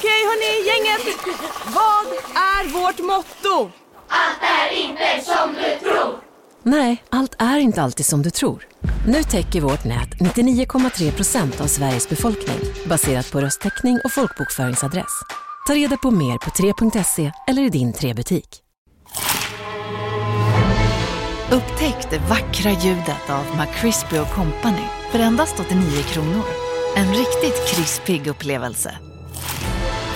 Okej hörni, gänget. Vad är vårt motto? Allt är inte som du tror. Nej, allt är inte alltid som du tror. Nu täcker vårt nät 99,3 procent av Sveriges befolkning baserat på röstteckning och folkbokföringsadress. Ta reda på mer på 3.se eller i din 3-butik. Upptäck det vackra ljudet av McCrispy Company för endast 89 kronor. En riktigt krispig upplevelse.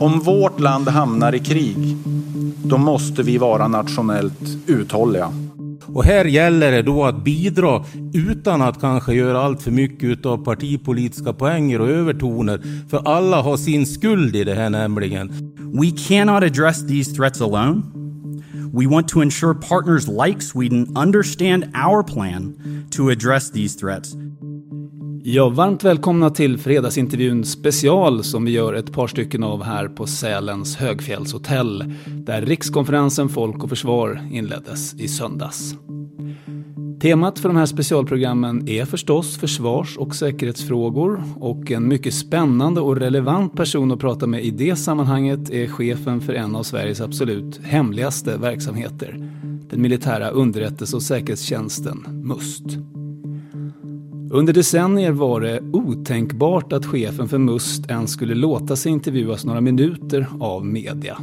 Om vårt land hamnar i krig, då måste vi vara nationellt uthålliga. Och här gäller det då att bidra utan att kanske göra allt för mycket av partipolitiska poänger och övertoner. För alla har sin skuld i det här nämligen. We cannot address these threats alone. We want to ensure partners like Sweden understand our plan to address these threats. Ja, varmt välkomna till fredagsintervjun special som vi gör ett par stycken av här på Sälens högfjällshotell där rikskonferensen Folk och Försvar inleddes i söndags. Temat för de här specialprogrammen är förstås försvars och säkerhetsfrågor och en mycket spännande och relevant person att prata med i det sammanhanget är chefen för en av Sveriges absolut hemligaste verksamheter, den militära underrättelse och säkerhetstjänsten, MUST. Under decennier var det otänkbart att chefen för MUST ens skulle låta sig intervjuas några minuter av media.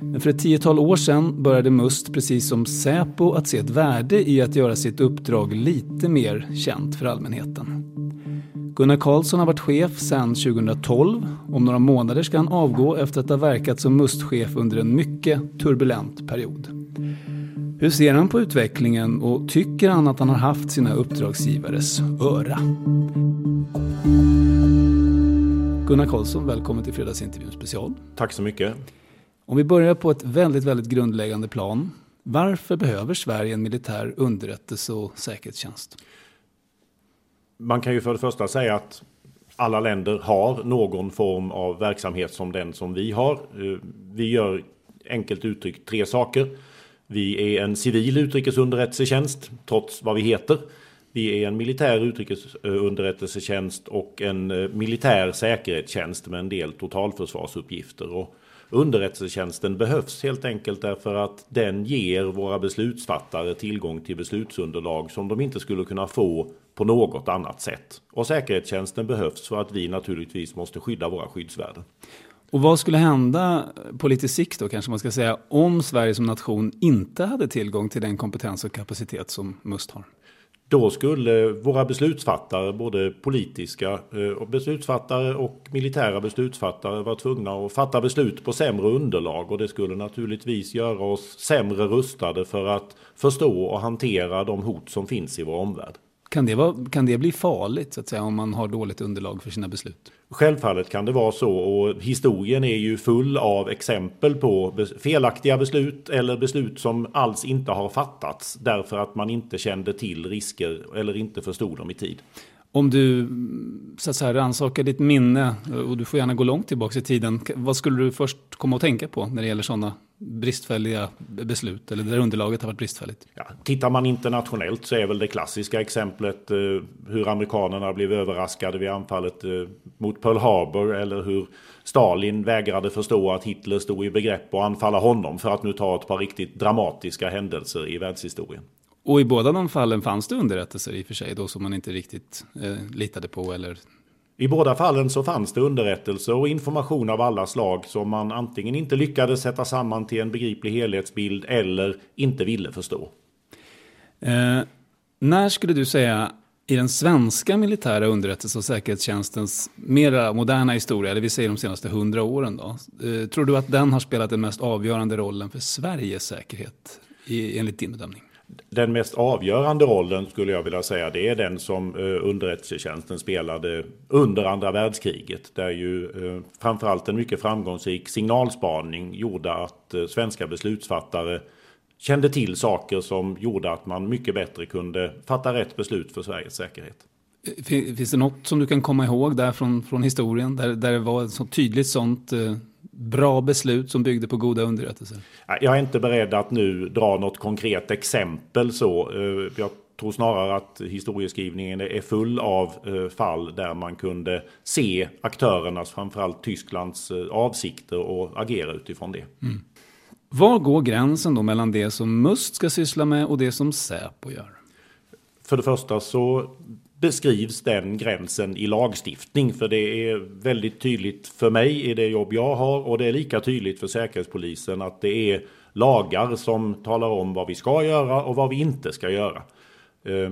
Men för ett tiotal år sedan började MUST, precis som Säpo, att se ett värde i att göra sitt uppdrag lite mer känt för allmänheten. Gunnar Karlsson har varit chef sedan 2012. Om några månader ska han avgå efter att ha verkat som MUST-chef under en mycket turbulent period. Hur ser han på utvecklingen och tycker han att han har haft sina uppdragsgivares öra? Gunnar Karlsson, välkommen till Fredagsintervjun special. Tack så mycket. Om vi börjar på ett väldigt, väldigt grundläggande plan. Varför behöver Sverige en militär underrättelse och säkerhetstjänst? Man kan ju för det första säga att alla länder har någon form av verksamhet som den som vi har. Eh, vi gör enkelt uttryckt tre saker. Vi är en civil utrikesunderrättelsetjänst, trots vad vi heter. Vi är en militär utrikesunderrättelsetjänst och en eh, militär säkerhetstjänst med en del totalförsvarsuppgifter. Och underrättelsetjänsten behövs helt enkelt därför att den ger våra beslutsfattare tillgång till beslutsunderlag som de inte skulle kunna få på något annat sätt. Och säkerhetstjänsten behövs för att vi naturligtvis måste skydda våra skyddsvärden. Och vad skulle hända på lite sikt då kanske man ska säga om Sverige som nation inte hade tillgång till den kompetens och kapacitet som MUST har? Då skulle våra beslutsfattare, både politiska eh, beslutsfattare och militära beslutsfattare vara tvungna att fatta beslut på sämre underlag och det skulle naturligtvis göra oss sämre rustade för att förstå och hantera de hot som finns i vår omvärld. Kan det, vara, kan det bli farligt så att säga om man har dåligt underlag för sina beslut? Självfallet kan det vara så och historien är ju full av exempel på felaktiga beslut eller beslut som alls inte har fattats därför att man inte kände till risker eller inte förstod dem i tid. Om du så att säga, rannsakar ditt minne, och du får gärna gå långt tillbaka i tiden, vad skulle du först komma att tänka på när det gäller sådana bristfälliga beslut, eller där underlaget har varit bristfälligt? Ja, tittar man internationellt så är väl det klassiska exemplet eh, hur amerikanerna blev överraskade vid anfallet eh, mot Pearl Harbor, eller hur Stalin vägrade förstå att Hitler stod i begrepp att anfalla honom, för att nu ta ett par riktigt dramatiska händelser i världshistorien. Och i båda de fallen fanns det underrättelser i och för sig då som man inte riktigt eh, litade på eller i båda fallen så fanns det underrättelser och information av alla slag som man antingen inte lyckades sätta samman till en begriplig helhetsbild eller inte ville förstå. Eh, när skulle du säga i den svenska militära underrättelse och säkerhetstjänstens mera moderna historia, det vill säga de senaste hundra åren då, eh, tror du att den har spelat den mest avgörande rollen för Sveriges säkerhet i, enligt din bedömning? Den mest avgörande rollen skulle jag vilja säga det är den som eh, underrättelsetjänsten spelade under andra världskriget. Där ju eh, framförallt en mycket framgångsrik signalspaning gjorde att eh, svenska beslutsfattare kände till saker som gjorde att man mycket bättre kunde fatta rätt beslut för Sveriges säkerhet. Finns det något som du kan komma ihåg där från, från historien där, där det var ett så tydligt sånt bra beslut som byggde på goda underrättelser? Jag är inte beredd att nu dra något konkret exempel så. Eh, jag tror snarare att historieskrivningen är full av eh, fall där man kunde se aktörernas, framförallt Tysklands, eh, avsikter och agera utifrån det. Mm. Var går gränsen då mellan det som MUST ska syssla med och det som Säpo gör? För det första så beskrivs den gränsen i lagstiftning. För det är väldigt tydligt för mig i det jobb jag har och det är lika tydligt för Säkerhetspolisen att det är lagar som talar om vad vi ska göra och vad vi inte ska göra. Eh,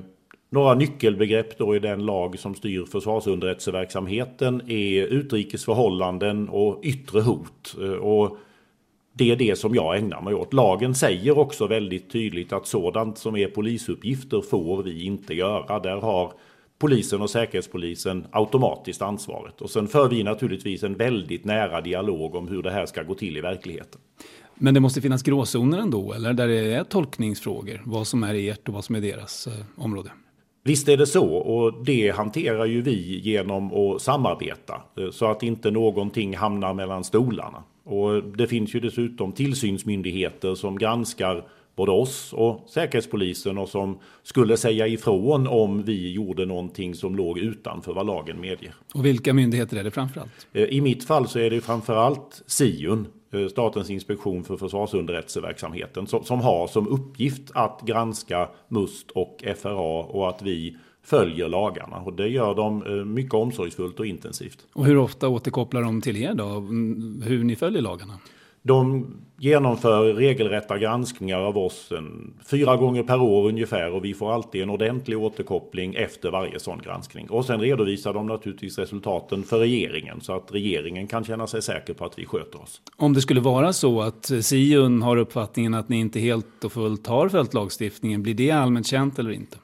några nyckelbegrepp då i den lag som styr försvarsunderrättelseverksamheten är utrikesförhållanden och yttre hot. Eh, och det är det som jag ägnar mig åt. Lagen säger också väldigt tydligt att sådant som är polisuppgifter får vi inte göra. Där har polisen och säkerhetspolisen automatiskt ansvaret. Och sen för vi naturligtvis en väldigt nära dialog om hur det här ska gå till i verkligheten. Men det måste finnas gråzoner ändå, eller där det är tolkningsfrågor, vad som är ert och vad som är deras eh, område? Visst är det så och det hanterar ju vi genom att samarbeta eh, så att inte någonting hamnar mellan stolarna. Och det finns ju dessutom tillsynsmyndigheter som granskar både oss och Säkerhetspolisen och som skulle säga ifrån om vi gjorde någonting som låg utanför vad lagen medger. Och vilka myndigheter är det framförallt? Eh, I mitt fall så är det framförallt SIUN, eh, Statens inspektion för försvarsunderrättelseverksamheten, som har som uppgift att granska MUST och FRA och att vi följer lagarna. Och det gör de eh, mycket omsorgsfullt och intensivt. Och hur ofta återkopplar de till er då, hur ni följer lagarna? De genomför regelrätta granskningar av oss en, fyra gånger per år ungefär och vi får alltid en ordentlig återkoppling efter varje sån granskning. Och sen redovisar de naturligtvis resultaten för regeringen så att regeringen kan känna sig säker på att vi sköter oss. Om det skulle vara så att Siun har uppfattningen att ni inte helt och fullt har följt lagstiftningen, blir det allmänt känt eller inte?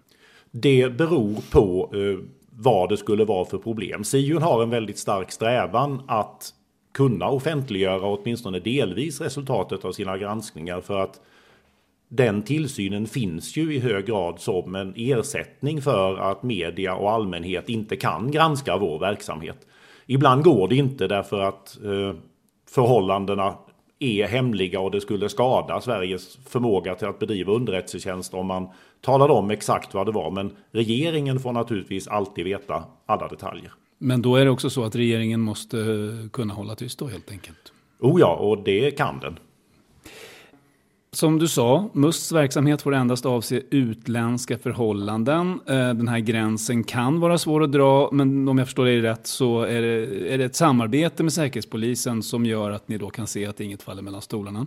Det beror på eh, vad det skulle vara för problem. Siun har en väldigt stark strävan att kunna offentliggöra åtminstone delvis resultatet av sina granskningar för att den tillsynen finns ju i hög grad som en ersättning för att media och allmänhet inte kan granska vår verksamhet. Ibland går det inte därför att eh, förhållandena är hemliga och det skulle skada Sveriges förmåga till att bedriva underrättelsetjänst om man talade om exakt vad det var. Men regeringen får naturligtvis alltid veta alla detaljer. Men då är det också så att regeringen måste kunna hålla tyst då helt enkelt? Oh ja, och det kan den. Som du sa, MUSTs verksamhet får endast avse utländska förhållanden. Eh, den här gränsen kan vara svår att dra, men om jag förstår dig rätt så är det, är det ett samarbete med Säkerhetspolisen som gör att ni då kan se att inget faller mellan stolarna.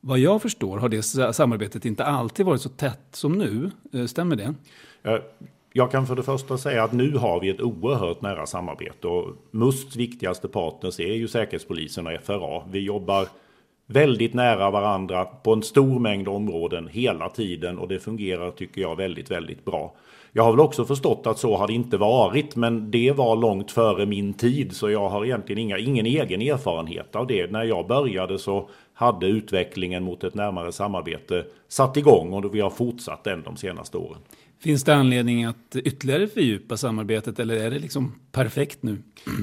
Vad jag förstår har det samarbetet inte alltid varit så tätt som nu. Eh, stämmer det? Jag kan för det första säga att nu har vi ett oerhört nära samarbete och MUSTs viktigaste partners är ju Säkerhetspolisen och FRA. Vi jobbar väldigt nära varandra på en stor mängd områden hela tiden och det fungerar tycker jag väldigt, väldigt bra. Jag har väl också förstått att så har det inte varit, men det var långt före min tid så jag har egentligen inga, ingen egen erfarenhet av det. När jag började så hade utvecklingen mot ett närmare samarbete satt igång och vi har fortsatt den de senaste åren. Finns det anledning att ytterligare fördjupa samarbetet eller är det liksom perfekt nu?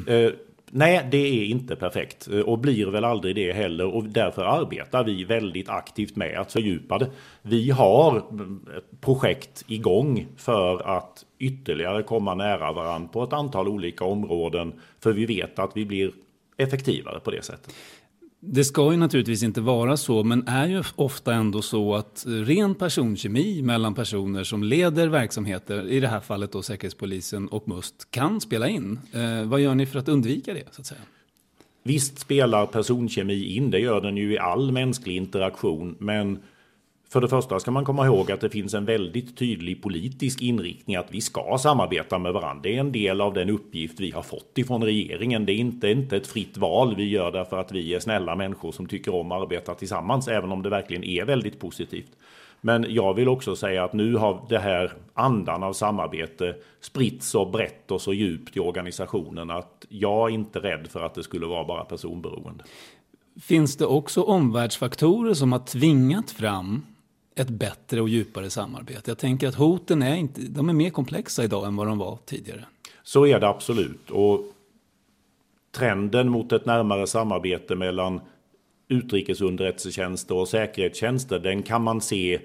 Eh, nej, det är inte perfekt eh, och blir väl aldrig det heller och därför arbetar vi väldigt aktivt med att fördjupa det. Vi har ett projekt igång för att ytterligare komma nära varandra på ett antal olika områden för vi vet att vi blir effektivare på det sättet. Det ska ju naturligtvis inte vara så, men är ju ofta ändå så att eh, ren personkemi mellan personer som leder verksamheter, i det här fallet då Säkerhetspolisen och MUST, kan spela in. Eh, vad gör ni för att undvika det? så att säga? Visst spelar personkemi in, det gör den ju i all mänsklig interaktion, men för det första ska man komma ihåg att det finns en väldigt tydlig politisk inriktning att vi ska samarbeta med varandra. Det är en del av den uppgift vi har fått ifrån regeringen. Det är inte, inte ett fritt val vi gör därför att vi är snälla människor som tycker om att arbeta tillsammans, även om det verkligen är väldigt positivt. Men jag vill också säga att nu har det här andan av samarbete spritts så brett och så djupt i organisationen att jag är inte rädd för att det skulle vara bara personberoende. Finns det också omvärldsfaktorer som har tvingat fram ett bättre och djupare samarbete? Jag tänker att hoten är, inte, de är mer komplexa idag än vad de var tidigare. Så är det absolut. Och trenden mot ett närmare samarbete mellan utrikesunderrättelsetjänster och säkerhetstjänster, den kan man se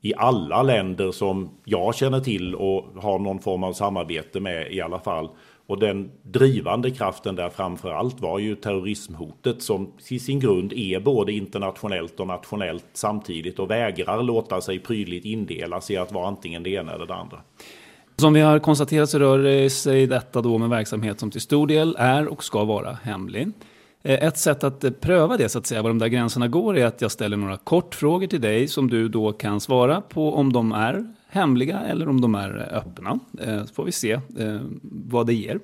i alla länder som jag känner till och har någon form av samarbete med i alla fall. Och den drivande kraften där framför allt var ju terrorismhotet som i sin grund är både internationellt och nationellt samtidigt och vägrar låta sig prydligt indelas i att vara antingen det ena eller det andra. Som vi har konstaterat så rör sig detta då med verksamhet som till stor del är och ska vara hemlig. Eh, ett sätt att eh, pröva det, så att säga, var de där gränserna går, är att jag ställer några kortfrågor till dig som du då kan svara på om de är hemliga eller om de är eh, öppna. Eh, så får vi se eh, vad det ger.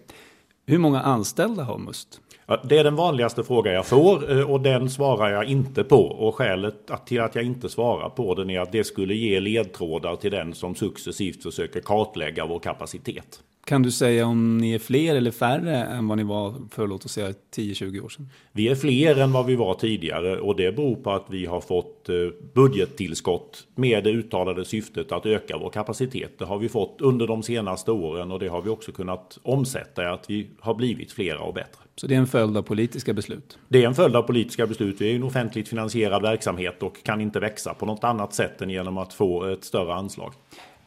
Hur många anställda har Must? Det är den vanligaste fråga jag får och den svarar jag inte på. Och skälet till att jag inte svarar på den är att det skulle ge ledtrådar till den som successivt försöker kartlägga vår kapacitet. Kan du säga om ni är fler eller färre än vad ni var för låt oss säga 10-20 år sedan? Vi är fler än vad vi var tidigare och det beror på att vi har fått eh, budgettillskott med det uttalade syftet att öka vår kapacitet. Det har vi fått under de senaste åren och det har vi också kunnat omsätta i att vi har blivit flera och bättre. Så det är en följd av politiska beslut? Det är en följd av politiska beslut. Vi är en offentligt finansierad verksamhet och kan inte växa på något annat sätt än genom att få ett större anslag.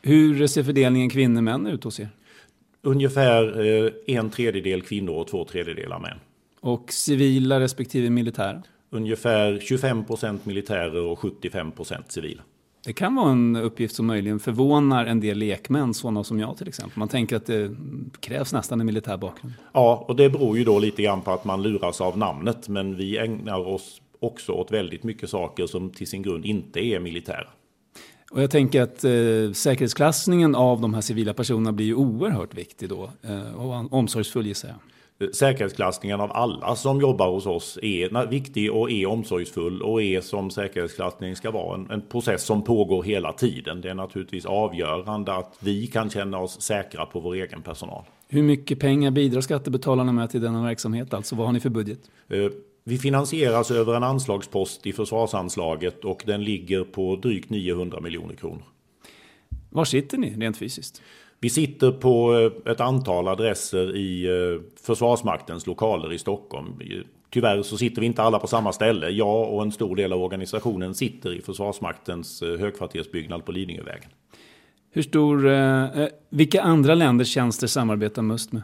Hur ser fördelningen kvinnor-män ut hos er? Ungefär eh, en tredjedel kvinnor och två tredjedelar män. Och civila respektive militära? Ungefär 25 procent militärer och 75 procent civila. Det kan vara en uppgift som möjligen förvånar en del lekmän, sådana som jag till exempel. Man tänker att det krävs nästan en militär bakgrund. Ja, och det beror ju då lite grann på att man luras av namnet. Men vi ägnar oss också åt väldigt mycket saker som till sin grund inte är militära. Och jag tänker att eh, säkerhetsklassningen av de här civila personerna blir ju oerhört viktig då. Eh, och omsorgsfull gissar jag. Eh, säkerhetsklassningen av alla som jobbar hos oss är viktig och är omsorgsfull och är som säkerhetsklassning ska vara en, en, process som pågår hela tiden. Det är naturligtvis avgörande att vi kan känna oss säkra på vår egen personal. Hur mycket pengar bidrar skattebetalarna med till denna verksamhet? Alltså vad har ni för budget? Eh, vi finansieras över en anslagspost i försvarsanslaget och den ligger på drygt 900 miljoner kronor. Var sitter ni rent fysiskt? Vi sitter på eh, ett antal adresser i eh, Försvarsmaktens lokaler i Stockholm. Tyvärr så sitter vi inte alla på samma ställe. Jag och en stor del av organisationen sitter i Försvarsmaktens eh, högkvartersbyggnad på Lidingövägen. Hur stor, vilka andra länders tjänster samarbetar MUST med?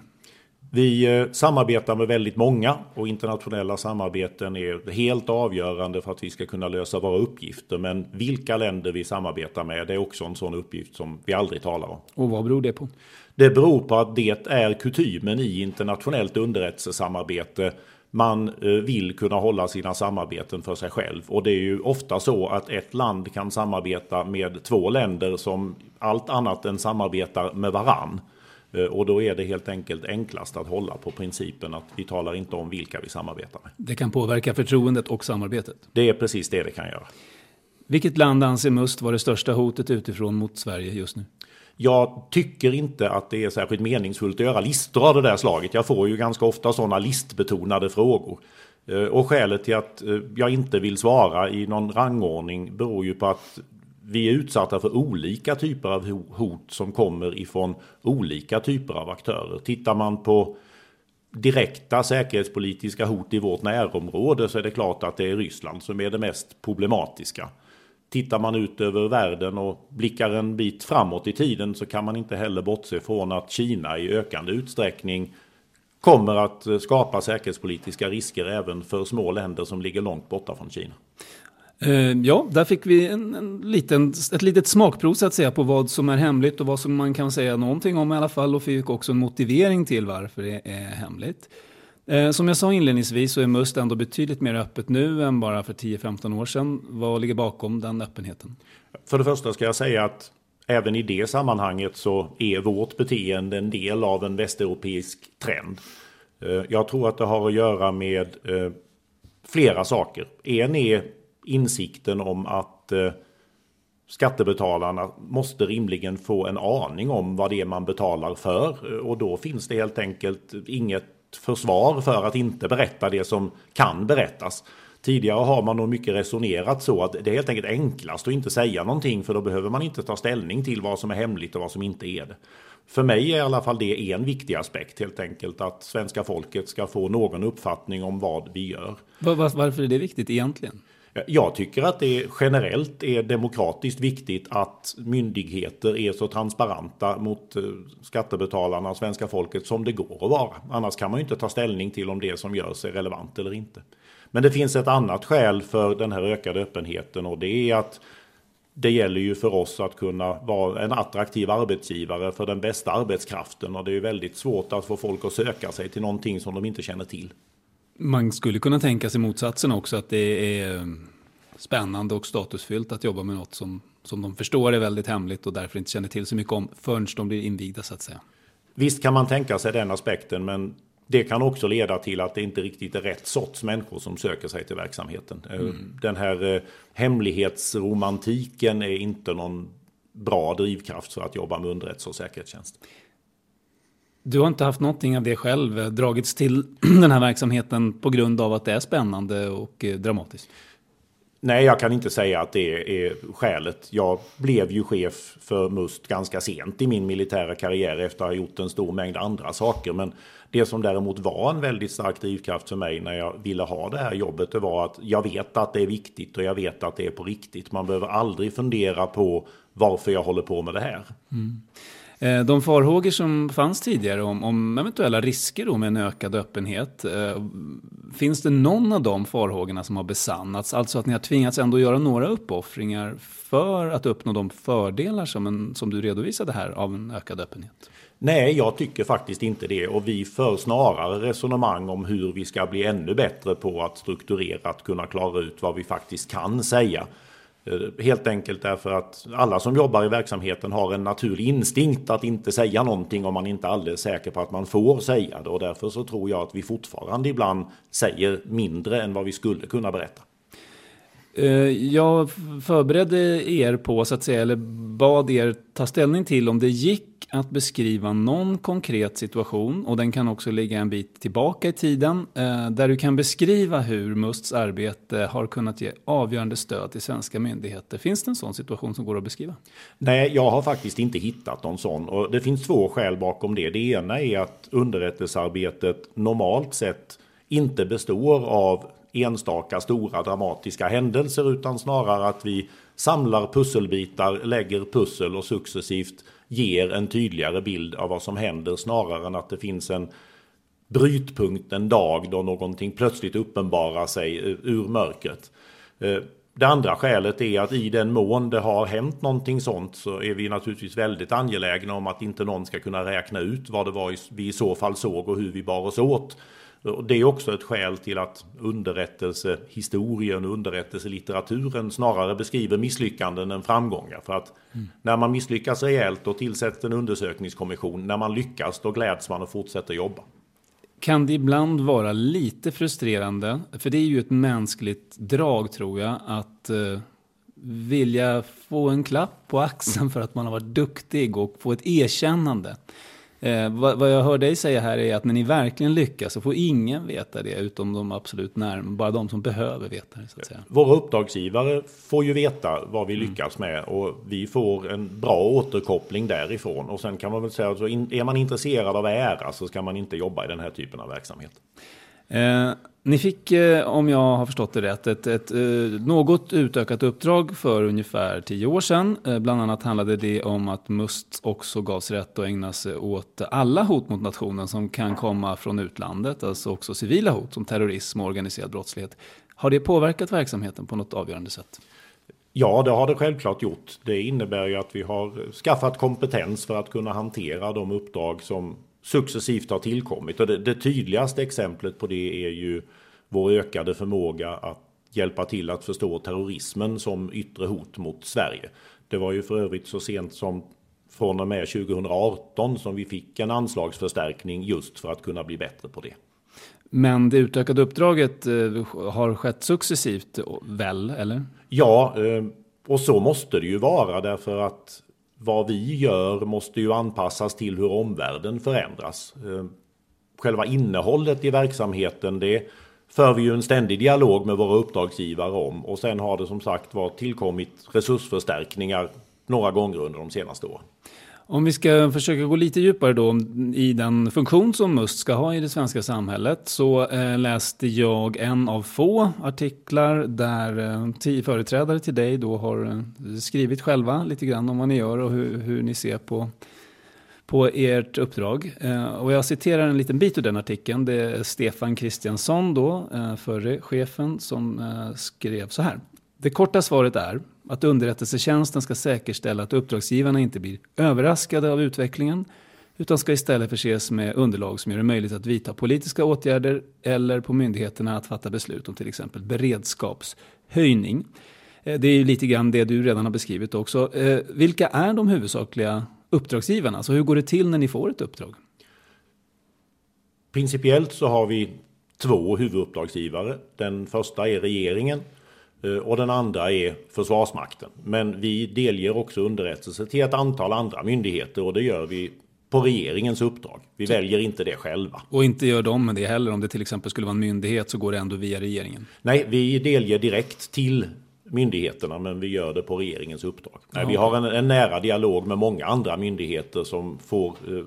Vi eh, samarbetar med väldigt många och internationella samarbeten är helt avgörande för att vi ska kunna lösa våra uppgifter. Men vilka länder vi samarbetar med det är också en sån uppgift som vi aldrig talar om. Och vad beror det på? Det beror på att det är kutymen i internationellt underrättelsesamarbete. Man eh, vill kunna hålla sina samarbeten för sig själv. Och det är ju ofta så att ett land kan samarbeta med två länder som allt annat än samarbetar med varann. Eh, och då är det helt enkelt enklast att hålla på principen att vi talar inte om vilka vi samarbetar med. Det kan påverka förtroendet och samarbetet? Det är precis det det kan göra. Vilket land anser Must vara det största hotet utifrån mot Sverige just nu? Jag tycker inte att det är särskilt meningsfullt att göra listor av det där slaget. Jag får ju ganska ofta sådana listbetonade frågor. Eh, och skälet till att eh, jag inte vill svara i någon rangordning beror ju på att vi är utsatta för olika typer av hot som kommer ifrån olika typer av aktörer. Tittar man på direkta säkerhetspolitiska hot i vårt närområde så är det klart att det är Ryssland som är det mest problematiska. Tittar man ut över världen och blickar en bit framåt i tiden så kan man inte heller bortse från att Kina i ökande utsträckning kommer att skapa säkerhetspolitiska risker även för små länder som ligger långt borta från Kina. Eh, ja, där fick vi en, en liten, ett litet smakprov så att säga på vad som är hemligt och vad som man kan säga någonting om i alla fall och fick också en motivering till varför det är hemligt. Eh, som jag sa inledningsvis så är Must ändå betydligt mer öppet nu än bara för 10-15 år sedan. Vad ligger bakom den öppenheten? För det första ska jag säga att även i det sammanhanget så är vårt beteende en del av en västeuropeisk trend. Eh, jag tror att det har att göra med flera saker. En är insikten om att eh, skattebetalarna måste rimligen få en aning om vad det är man betalar för eh, och då finns det helt enkelt inget försvar för att inte berätta det som kan berättas. Tidigare har man nog mycket resonerat så att det är helt enkelt enklast att inte säga någonting för då behöver man inte ta ställning till vad som är hemligt och vad som inte är det. För mig är i alla fall det en viktig aspekt helt enkelt att svenska folket ska få någon uppfattning om vad vi gör. Varför är det viktigt egentligen? Jag tycker att det generellt är demokratiskt viktigt att myndigheter är så transparenta mot eh, skattebetalarna och svenska folket som det går att vara. Annars kan man ju inte ta ställning till om det som görs är relevant eller inte. Men det finns ett annat skäl för den här ökade öppenheten och det är att det gäller ju för oss att kunna vara en attraktiv arbetsgivare för den bästa arbetskraften och det är ju väldigt svårt att få folk att söka sig till någonting som de inte känner till. Man skulle kunna tänka sig motsatsen också, att det är spännande och statusfyllt att jobba med något som, som de förstår är väldigt hemligt och därför inte känner till så mycket om förrän de blir invigda så att säga. Visst kan man tänka sig den aspekten, men det kan också leda till att det inte riktigt är rätt sorts människor som söker sig till verksamheten. Eh, mm. Den här eh, hemlighetsromantiken är inte någon bra drivkraft för att jobba med underrättelse och säkerhetstjänst. Du har inte haft någonting av det själv, eh, dragits till den här verksamheten på grund av att det är spännande och dramatiskt? Nej, jag kan inte säga att det är skälet. Jag blev ju chef för MUST ganska sent i min militära karriär efter att ha gjort en stor mängd andra saker. Men det som däremot var en väldigt stark drivkraft för mig när jag ville ha det här jobbet, det var att jag vet att det är viktigt och jag vet att det är på riktigt. Man behöver aldrig fundera på varför jag håller på med det här. Mm. Eh, de farhågor som fanns tidigare om, om eventuella risker då med en ökad öppenhet, eh, finns det någon av de farhågorna som har besannats? Alltså att ni har tvingats ändå göra några uppoffringar för att uppnå de fördelar som, en, som du redovisade här av en ökad öppenhet? Nej, jag tycker faktiskt inte det och vi för snarare resonemang om hur vi ska bli ännu bättre på att strukturerat kunna klara ut vad vi faktiskt kan säga. Eh, helt enkelt därför att alla som jobbar i verksamheten har en naturlig instinkt att inte säga någonting om man inte är alldeles säker på att man får säga det. Och därför så tror jag att vi fortfarande ibland säger mindre än vad vi skulle kunna berätta. Eh, jag förberedde er på, så att säga, eller bad er ta ställning till om det gick att beskriva någon konkret situation och den kan också ligga en bit tillbaka i tiden eh, där du kan beskriva hur MUSTs arbete har kunnat ge avgörande stöd till svenska myndigheter. Finns det en sån situation som går att beskriva? Nej, jag har faktiskt inte hittat någon sån och det finns två skäl bakom det. Det ena är att underrättelsearbetet normalt sett inte består av enstaka stora dramatiska händelser utan snarare att vi samlar pusselbitar, lägger pussel och successivt ger en tydligare bild av vad som händer snarare än att det finns en brytpunkt en dag då någonting plötsligt uppenbarar sig ur mörkret. Eh, det andra skälet är att i den mån det har hänt någonting sånt så är vi naturligtvis väldigt angelägna om att inte någon ska kunna räkna ut vad det var vi i så fall såg och hur vi bar oss åt. Och det är också ett skäl till att underrättelsehistorien och underrättelselitteraturen snarare beskriver misslyckanden än framgångar. För att mm. när man misslyckas rejält då tillsätts en undersökningskommission. När man lyckas då gläds man och fortsätter jobba. Kan det ibland vara lite frustrerande, för det är ju ett mänskligt drag tror jag, att eh, vilja få en klapp på axeln för att man har varit duktig och få ett erkännande. Eh, vad, vad, jag hör dig säga här är att när ni verkligen lyckas så får ingen veta det utom de absolut närmare, bara de som behöver veta det. Så att säga. Våra uppdragsgivare får ju veta vad vi mm. lyckas med och vi får en bra återkoppling därifrån. Och sen kan man väl säga att är man intresserad av ära så ska man inte jobba i den här typen av verksamhet. Eh, ni fick, eh, om jag har förstått det rätt, ett, ett, eh, något utökat uppdrag för ungefär tio år sedan. Eh, bland annat handlade det om att MUST också gavs rätt att ägna sig åt alla hot mot nationen som kan komma från utlandet, alltså också civila hot som terrorism och organiserad brottslighet. Har det påverkat verksamheten på något avgörande sätt? Ja, det har det självklart gjort. Det innebär ju att vi har skaffat kompetens för att kunna hantera de uppdrag som successivt har tillkommit. Och det, det tydligaste exemplet på det är ju vår ökade förmåga att hjälpa till att förstå terrorismen som yttre hot mot Sverige. Det var ju för övrigt så sent som från och med 2018 som vi fick en anslagsförstärkning just för att kunna bli bättre på det. Men det utökade uppdraget eh, har skett successivt väl, eller? Ja, eh, och så måste det ju vara därför att vad vi gör måste ju anpassas till hur omvärlden förändras. Eh, själva innehållet i verksamheten det för vi ju en ständig dialog med våra uppdragsgivare om och sen har det som sagt var tillkommit resursförstärkningar några gånger under de senaste åren. Om vi ska försöka gå lite djupare då i den funktion som MUST ska ha i det svenska samhället så eh, läste jag en av få artiklar där eh, tio företrädare till dig då har eh, skrivit själva lite grann om vad ni gör och hur, hur ni ser på på ert uppdrag. Eh, och jag citerar en liten bit ur den artikeln. Det är Stefan Kristiansson, då, eh, förre chefen, som eh, skrev så här. Det korta svaret är att underrättelsetjänsten ska säkerställa att uppdragsgivarna inte blir överraskade av utvecklingen utan ska istället förses med underlag som gör det möjligt att vidta politiska åtgärder eller på myndigheterna att fatta beslut om till exempel beredskapshöjning. Eh, det är ju lite grann det du redan har beskrivit också. Eh, vilka är de huvudsakliga uppdragsgivarna? Så hur går det till när ni får ett uppdrag? Principiellt så har vi två huvuduppdragsgivare. Den första är regeringen och den andra är Försvarsmakten. Men vi delger också underrättelse till ett antal andra myndigheter och det gör vi på regeringens uppdrag. Vi väljer inte det själva. Och inte gör de det heller. Om det till exempel skulle vara en myndighet så går det ändå via regeringen? Nej, vi delger direkt till myndigheterna men vi gör det på regeringens uppdrag. Nej, vi har en, en, nära dialog med många andra myndigheter som får eh,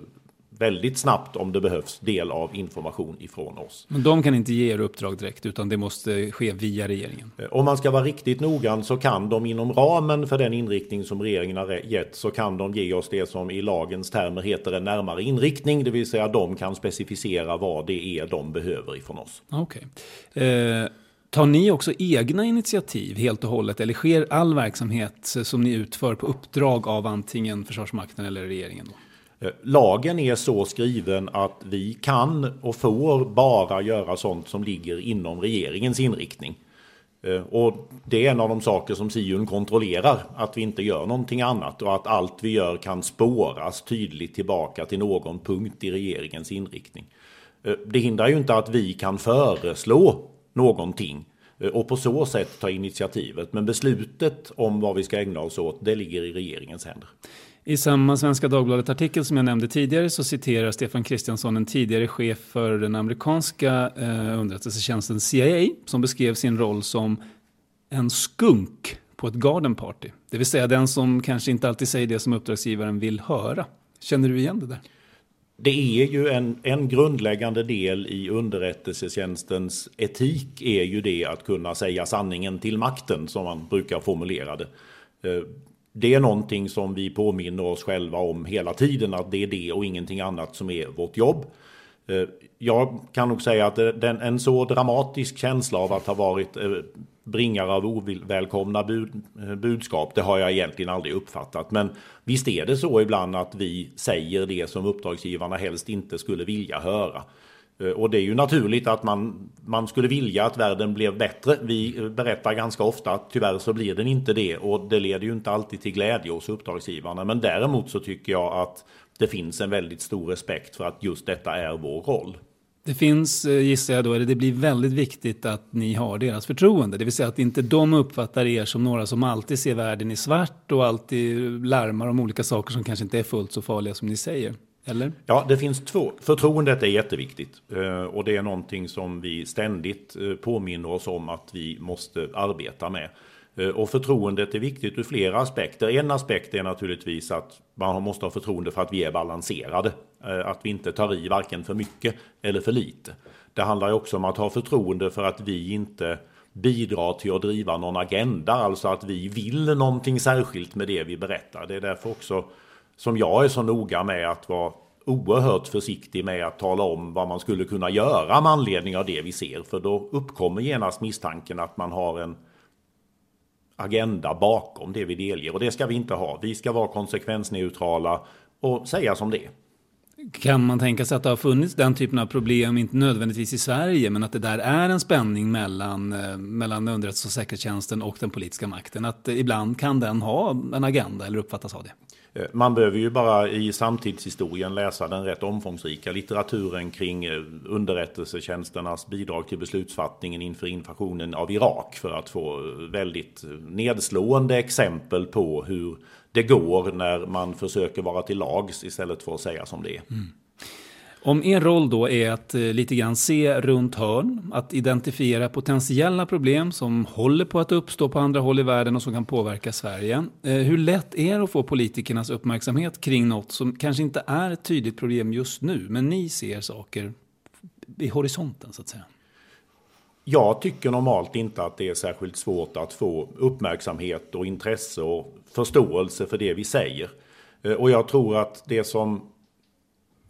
väldigt snabbt om det behövs del av information ifrån oss. Men de kan inte ge er uppdrag direkt utan det måste ske via regeringen? Eh, om man ska vara riktigt noggrann så kan de inom ramen för den inriktning som regeringen har gett så kan de ge oss det som i lagens termer heter en närmare inriktning. Det vill säga de kan specificera vad det är de behöver ifrån oss. Okej. Okay. Eh, Tar ni också egna initiativ helt och hållet eller sker all verksamhet som ni utför på uppdrag av antingen Försvarsmakten eller regeringen? Då? Eh, lagen är så skriven att vi kan och får bara göra sånt som ligger inom regeringens inriktning. Eh, och det är en av de saker som Siun kontrollerar, att vi inte gör någonting annat och att allt vi gör kan spåras tydligt tillbaka till någon punkt i regeringens inriktning. Eh, det hindrar ju inte att vi kan föreslå någonting och på så sätt ta initiativet. Men beslutet om vad vi ska ägna oss åt, det ligger i regeringens händer. I samma Svenska Dagbladet-artikel som jag nämnde tidigare så citerar Stefan Kristiansson en tidigare chef för den amerikanska eh, underrättelsetjänsten CIA som beskrev sin roll som en skunk på ett garden party. Det vill säga den som kanske inte alltid säger det som uppdragsgivaren vill höra. Känner du igen det där? det är ju en, en grundläggande del i underrättelsetjänstens etik är ju det att kunna säga sanningen till makten som man brukar formulera det. Eh, det är någonting som vi påminner oss själva om hela tiden att det är det och ingenting annat som är vårt jobb. Eh, jag kan nog säga att eh, den, en så dramatisk känsla av att ha varit eh, bringare av ovälkomna bud, budskap, det har jag egentligen aldrig uppfattat. Men visst är det så ibland att vi säger det som uppdragsgivarna helst inte skulle vilja höra. Eh, och det är ju naturligt att man, man skulle vilja att världen blev bättre. Vi eh, berättar ganska ofta att tyvärr så blir den inte det och det leder ju inte alltid till glädje hos uppdragsgivarna. Men däremot så tycker jag att det finns en väldigt stor respekt för att just detta är vår roll. Det finns, eh, gissar jag då, eller det blir väldigt viktigt att ni har deras förtroende. Det vill säga att inte de uppfattar er som några som alltid ser världen i svart och alltid larmar om olika saker som kanske inte är fullt så farliga som ni säger. Eller? Ja, det finns två. Förtroendet är jätteviktigt. Eh, och det är någonting som vi ständigt eh, påminner oss om att vi måste arbeta med. Eh, och förtroendet är viktigt ur flera aspekter. En aspekt är naturligtvis att man måste ha förtroende för att vi är balanserade. Att vi inte tar i varken för mycket eller för lite. Det handlar också om att ha förtroende för att vi inte bidrar till att driva någon agenda. Alltså att vi vill någonting särskilt med det vi berättar. Det är därför också som jag är så noga med att vara oerhört försiktig med att tala om vad man skulle kunna göra med anledning av det vi ser. För då uppkommer genast misstanken att man har en agenda bakom det vi delger och det ska vi inte ha. Vi ska vara konsekvensneutrala och säga som det kan man tänka sig att det har funnits den typen av problem, inte nödvändigtvis i Sverige, men att det där är en spänning mellan, eh, mellan underrättelse och säkerhetstjänsten och den politiska makten? Att eh, ibland kan den ha en agenda eller uppfattas ha det? Eh, man behöver ju bara i samtidshistorien läsa den rätt omfångsrika litteraturen kring eh, underrättelsetjänsternas bidrag till beslutsfattningen inför invasionen av Irak för att få eh, väldigt nedslående exempel på hur det går när man försöker vara till lags istället för att säga som det är. Mm. Om er roll då är att eh, lite grann se runt hörn, att identifiera potentiella problem som håller på att uppstå på andra håll i världen och som kan påverka Sverige. Eh, hur lätt är det att få politikernas uppmärksamhet kring något som kanske inte är ett tydligt problem just nu, men ni ser saker i horisonten så att säga? Jag tycker normalt inte att det är särskilt svårt att få uppmärksamhet och intresse och förståelse för det vi säger. Eh, och jag tror att det som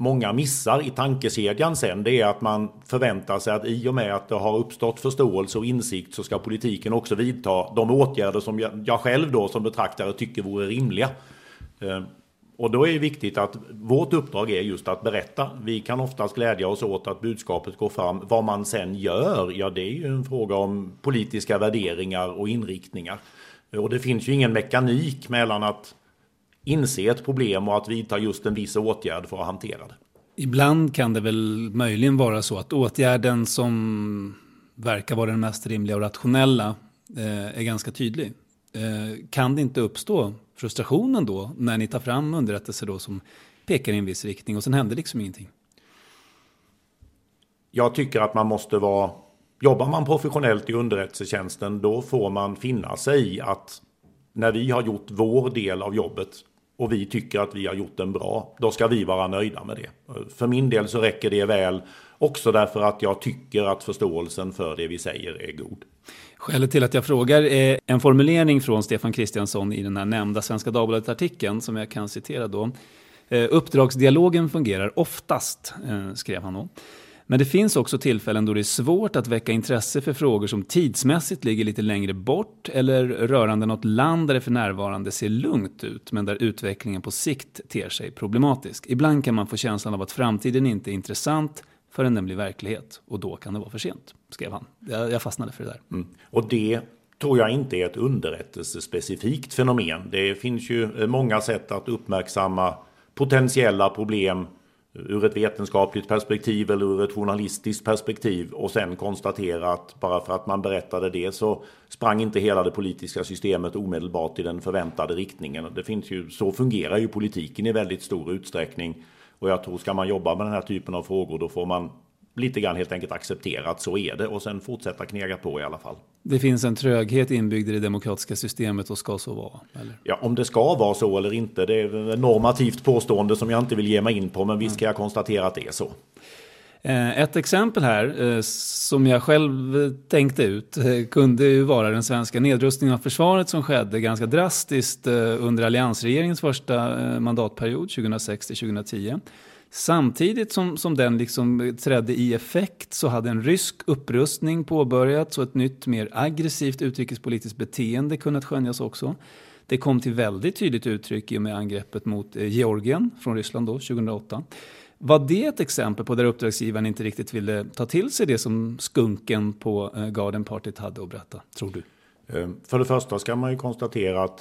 många missar i tankekedjan sen det är att man förväntar sig att i och med att det har uppstått förståelse och insikt så ska politiken också vidta de åtgärder som jag, själv då som betraktare tycker vore rimliga. Ehm, och då är det viktigt att vårt uppdrag är just att berätta. Vi kan oftast glädja oss åt att budskapet går fram. Vad man sen gör, ja det är ju en fråga om politiska värderingar och inriktningar. Och det finns ju ingen mekanik mellan att inse ett problem och att vidta just en viss åtgärd för att hantera det. Ibland kan det väl möjligen vara så att åtgärden som verkar vara den mest rimliga och rationella eh, är ganska tydlig. Eh, kan det inte uppstå frustrationen då när ni tar fram underrättelser då som pekar i en viss riktning och sen händer liksom ingenting? Jag tycker att man måste vara Jobbar man professionellt i underrättelsetjänsten då får man finna sig i att när vi har gjort vår del av jobbet och vi tycker att vi har gjort den bra, då ska vi vara nöjda med det. För min del så räcker det väl, också därför att jag tycker att förståelsen för det vi säger är god. Skälet till att jag frågar är en formulering från Stefan Kristiansson i den här nämnda Svenska Dagbladet-artikeln som jag kan citera då. Eh, uppdragsdialogen fungerar oftast, eh, skrev han då. Men det finns också tillfällen då det är svårt att väcka intresse för frågor som tidsmässigt ligger lite längre bort eller rörande något land där det för närvarande ser lugnt ut men där utvecklingen på sikt ter sig problematisk. Ibland kan man få känslan av att framtiden inte är intressant förrän den blir verklighet och då kan det vara för sent, skrev han. Jag, fastnade för det där. Mm. Och det tror jag inte är ett underrättelsespecifikt fenomen. Det finns ju eh, många sätt att uppmärksamma potentiella problem ur ett vetenskapligt perspektiv eller ur ett journalistiskt perspektiv och sen konstatera att bara för att man berättade det så sprang inte hela det politiska systemet omedelbart i den förväntade riktningen. Det finns ju, så fungerar ju politiken i väldigt stor utsträckning och jag tror ska man jobba med den här typen av frågor då får man lite grann helt enkelt acceptera att så är det och sen fortsätta knega på i alla fall. Det finns en tröghet inbyggd i det demokratiska systemet och ska så vara? Eller? Ja, om det ska vara så eller inte, det är ett normativt påstående som jag inte vill ge mig in på, men visst kan jag konstatera att det är så. Eh, ett exempel här eh, som jag själv tänkte ut eh, kunde ju vara den svenska nedrustningen av försvaret som skedde ganska drastiskt under alliansregeringens första mandatperiod 2006 till 2010. Samtidigt som, som den liksom trädde i effekt så hade en rysk upprustning påbörjats och ett nytt mer aggressivt utrikespolitiskt beteende kunnat skönjas också. Det kom till väldigt tydligt uttryck i och med angreppet mot eh, Georgien från Ryssland då, 2008. Var det ett exempel på där uppdragsgivaren inte riktigt ville ta till sig det som skunken på eh, Garden Party hade att berätta, tror du? Eh, för det första ska man ju konstatera att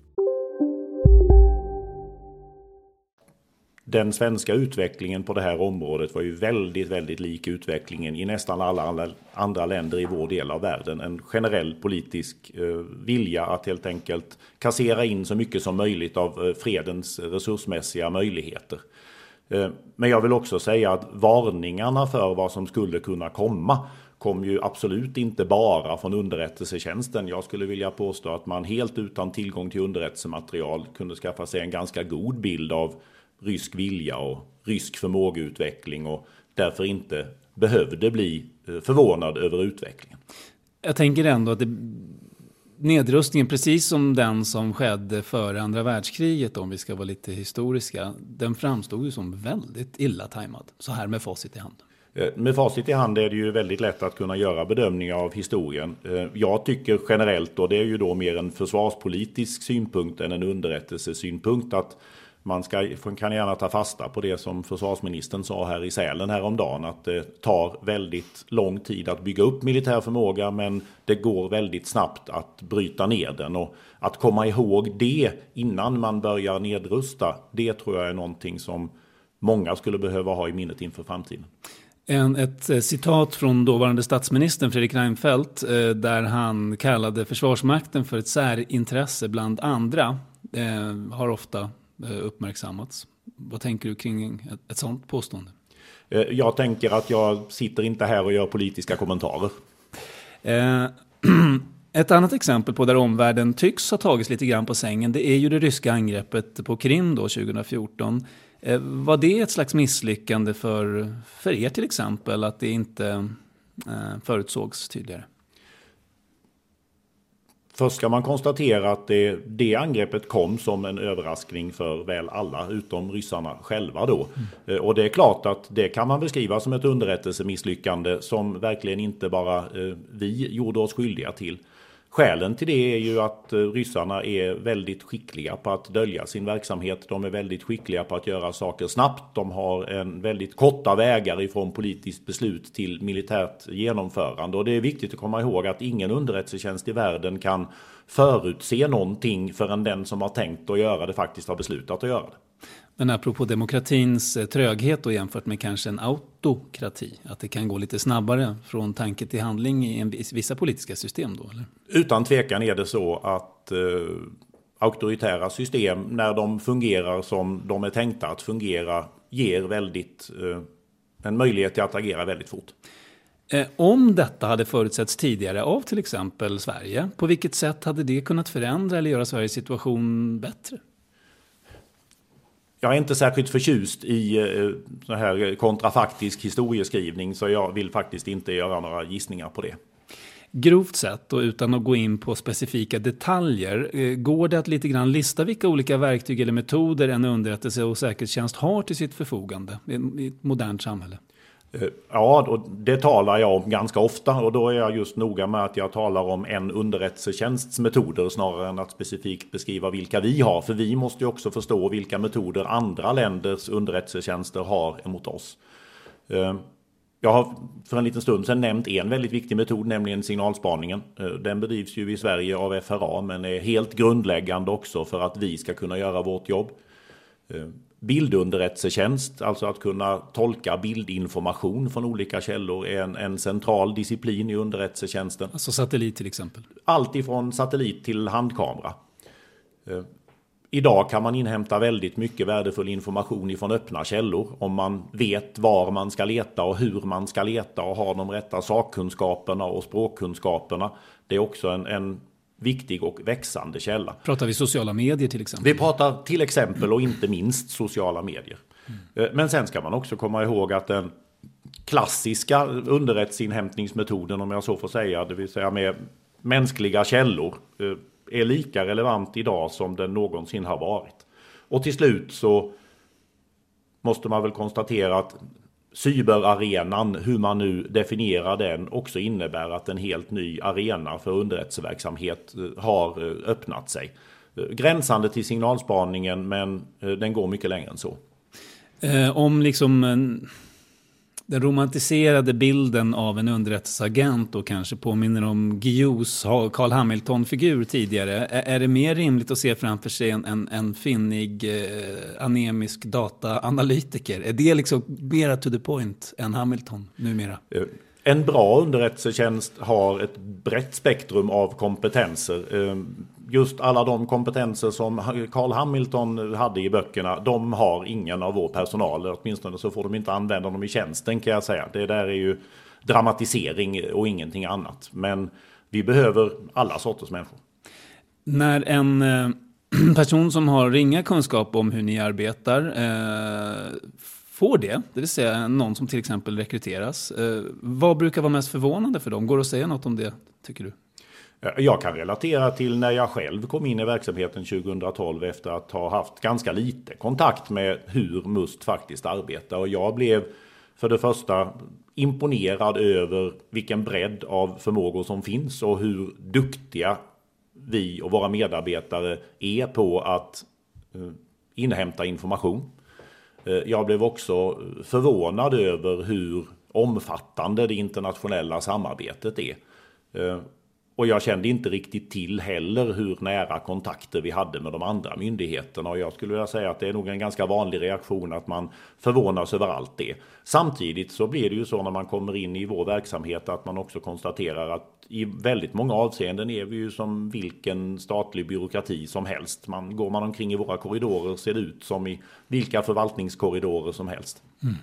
Den svenska utvecklingen på det här området var ju väldigt, väldigt lik utvecklingen i nästan alla andra länder i vår del av världen. En generell politisk eh, vilja att helt enkelt kassera in så mycket som möjligt av eh, fredens resursmässiga möjligheter. Eh, men jag vill också säga att varningarna för vad som skulle kunna komma kom ju absolut inte bara från underrättelsetjänsten. Jag skulle vilja påstå att man helt utan tillgång till underrättelsematerial kunde skaffa sig en ganska god bild av rysk vilja och rysk förmågeutveckling och därför inte behövde bli eh, förvånad över utvecklingen. Jag tänker ändå att det, nedrustningen, precis som den som skedde före andra världskriget, om vi ska vara lite historiska, den framstod ju som väldigt illa tajmad, så här med facit i hand. Eh, med facit i hand är det ju väldigt lätt att kunna göra bedömningar av historien. Eh, jag tycker generellt, och det är ju då mer en försvarspolitisk synpunkt än en underrättelsesynpunkt, att man ska, kan gärna ta fasta på det som försvarsministern sa här i Sälen häromdagen. Att det tar väldigt lång tid att bygga upp militär förmåga men det går väldigt snabbt att bryta ner den. Och att komma ihåg det innan man börjar nedrusta, det tror jag är någonting som många skulle behöva ha i minnet inför framtiden. En, ett eh, citat från dåvarande statsministern Fredrik Reinfeldt eh, där han kallade Försvarsmakten för ett särintresse bland andra eh, har ofta uppmärksammats. Vad tänker du kring ett, ett sådant påstående? Eh, jag tänker att jag sitter inte här och gör politiska kommentarer. Eh, ett annat exempel på där omvärlden tycks ha tagits lite grann på sängen, det är ju det ryska angreppet på Krim då 2014. Var det ett slags misslyckande för, för er till exempel, att det inte förutsågs tydligare? Först ska man konstatera att det, det angreppet kom som en överraskning för väl alla utom ryssarna själva då. Mm. Och det är klart att det kan man beskriva som ett underrättelsemisslyckande som verkligen inte bara eh, vi gjorde oss skyldiga till. Skälen till det är ju att eh, ryssarna är väldigt skickliga på att dölja sin verksamhet. De är väldigt skickliga på att göra saker snabbt. De har en väldigt korta vägar ifrån politiskt beslut till militärt genomförande. Och det är viktigt att komma ihåg att ingen underrättelsetjänst i världen kan förutse någonting förrän den som har tänkt att göra det faktiskt har beslutat att göra det. Men apropå demokratins eh, tröghet och jämfört med kanske en autokrati, att det kan gå lite snabbare från tanke till handling i en, vissa politiska system då? Eller? Utan tvekan är det så att eh, auktoritära system, när de fungerar som de är tänkta att fungera, ger väldigt, eh, en möjlighet till att agera väldigt fort. Eh, om detta hade förutsetts tidigare av till exempel Sverige, på vilket sätt hade det kunnat förändra eller göra Sveriges situation bättre? Jag är inte särskilt förtjust i eh, så här kontrafaktisk historieskrivning så jag vill faktiskt inte göra några gissningar på det. Grovt sett och utan att gå in på specifika detaljer, eh, går det att lite grann lista vilka olika verktyg eller metoder en underrättelse och säkerhetstjänst har till sitt förfogande i ett modernt samhälle? Eh, ja, och det talar jag om ganska ofta och då är jag just noga med att jag talar om en underrättelsetjänsts metoder snarare än att specifikt beskriva vilka vi har. För vi måste ju också förstå vilka metoder andra länders underrättelsetjänster har emot oss. Eh, jag har för en liten stund sedan nämnt en väldigt viktig metod, nämligen signalspaningen. Eh, den bedrivs ju i Sverige av FRA men är helt grundläggande också för att vi ska kunna göra vårt jobb bildunderrättelsetjänst, alltså att kunna tolka bildinformation från olika källor, är en, en central disciplin i underrättelsetjänsten. Alltså satellit till exempel? Allt ifrån satellit till handkamera. Eh, idag kan man inhämta väldigt mycket värdefull information ifrån öppna källor om man vet var man ska leta och hur man ska leta och har de rätta sakkunskaperna och språkkunskaperna. Det är också en, en viktig och växande källa. Pratar vi sociala medier till exempel? Vi pratar till exempel och inte minst sociala medier. Mm. Men sen ska man också komma ihåg att den klassiska underrättelseinhämtningsmetoden, om jag så får säga, det vill säga med mänskliga källor, eh, är lika relevant idag som den någonsin har varit. Och till slut så måste man väl konstatera att cyberarenan, hur man nu definierar den, också innebär att en helt ny arena för underrättelseverksamhet eh, har eh, öppnat sig. Eh, gränsande till signalspaningen, men den går mycket längre än så. Om liksom den romantiserade bilden av en underrättelseagent och kanske påminner om Guillous Carl Hamilton-figur tidigare. Är det mer rimligt att se framför sig en, en, en finnig eh, anemisk dataanalytiker? Är det liksom mera to the point än Hamilton numera? Eh, en bra underrättelsetjänst har ett brett spektrum av kompetenser. Eh, Just alla de kompetenser som Carl Hamilton hade i böckerna, de har ingen av vår personal. Åtminstone så får de inte använda dem i tjänsten kan jag säga. Det där är ju dramatisering och ingenting annat. Men vi behöver alla sorters människor. När en eh, person som har ringa kunskap om hur ni arbetar eh, får det, det vill säga någon som till exempel rekryteras. Eh, vad brukar vara mest förvånande för dem? Går det att säga något om det, tycker du? Eh, jag kan relatera till när jag själv kom in i verksamheten 2012 efter att ha haft ganska lite kontakt med hur MUST faktiskt arbetar. Och jag blev för det första imponerad över vilken bredd av förmågor som finns och hur duktiga vi och våra medarbetare är på att eh, inhämta information. Eh, jag blev också förvånad över hur omfattande det internationella samarbetet är. Och jag kände inte riktigt till heller hur nära kontakter vi hade med de andra myndigheterna. Och jag skulle vilja säga att det är nog en ganska vanlig reaktion att man förvånas över allt det. Samtidigt så blir det ju så när man kommer in i vår verksamhet att man också konstaterar att i väldigt många avseenden är vi ju som vilken statlig byråkrati som helst. Man, går man omkring i våra korridorer ser det ut som i vilka förvaltningskorridorer som helst. Mm.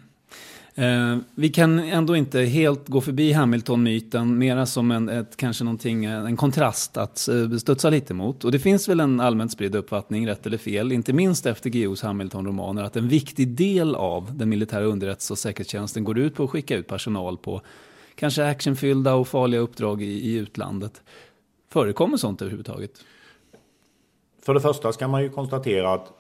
Eh, vi kan ändå inte helt gå förbi Hamilton-myten, mera som en, ett, kanske någonting, eh, en kontrast att eh, studsa lite mot. Och det finns väl en allmänt spridd uppfattning, rätt eller fel, inte minst efter GOs Hamilton-romaner, att en viktig del av den militära underrättelse och säkerhetstjänsten går ut på att skicka ut personal på kanske actionfyllda och farliga uppdrag i, i utlandet. Förekommer sånt överhuvudtaget? För det första ska man ju konstatera att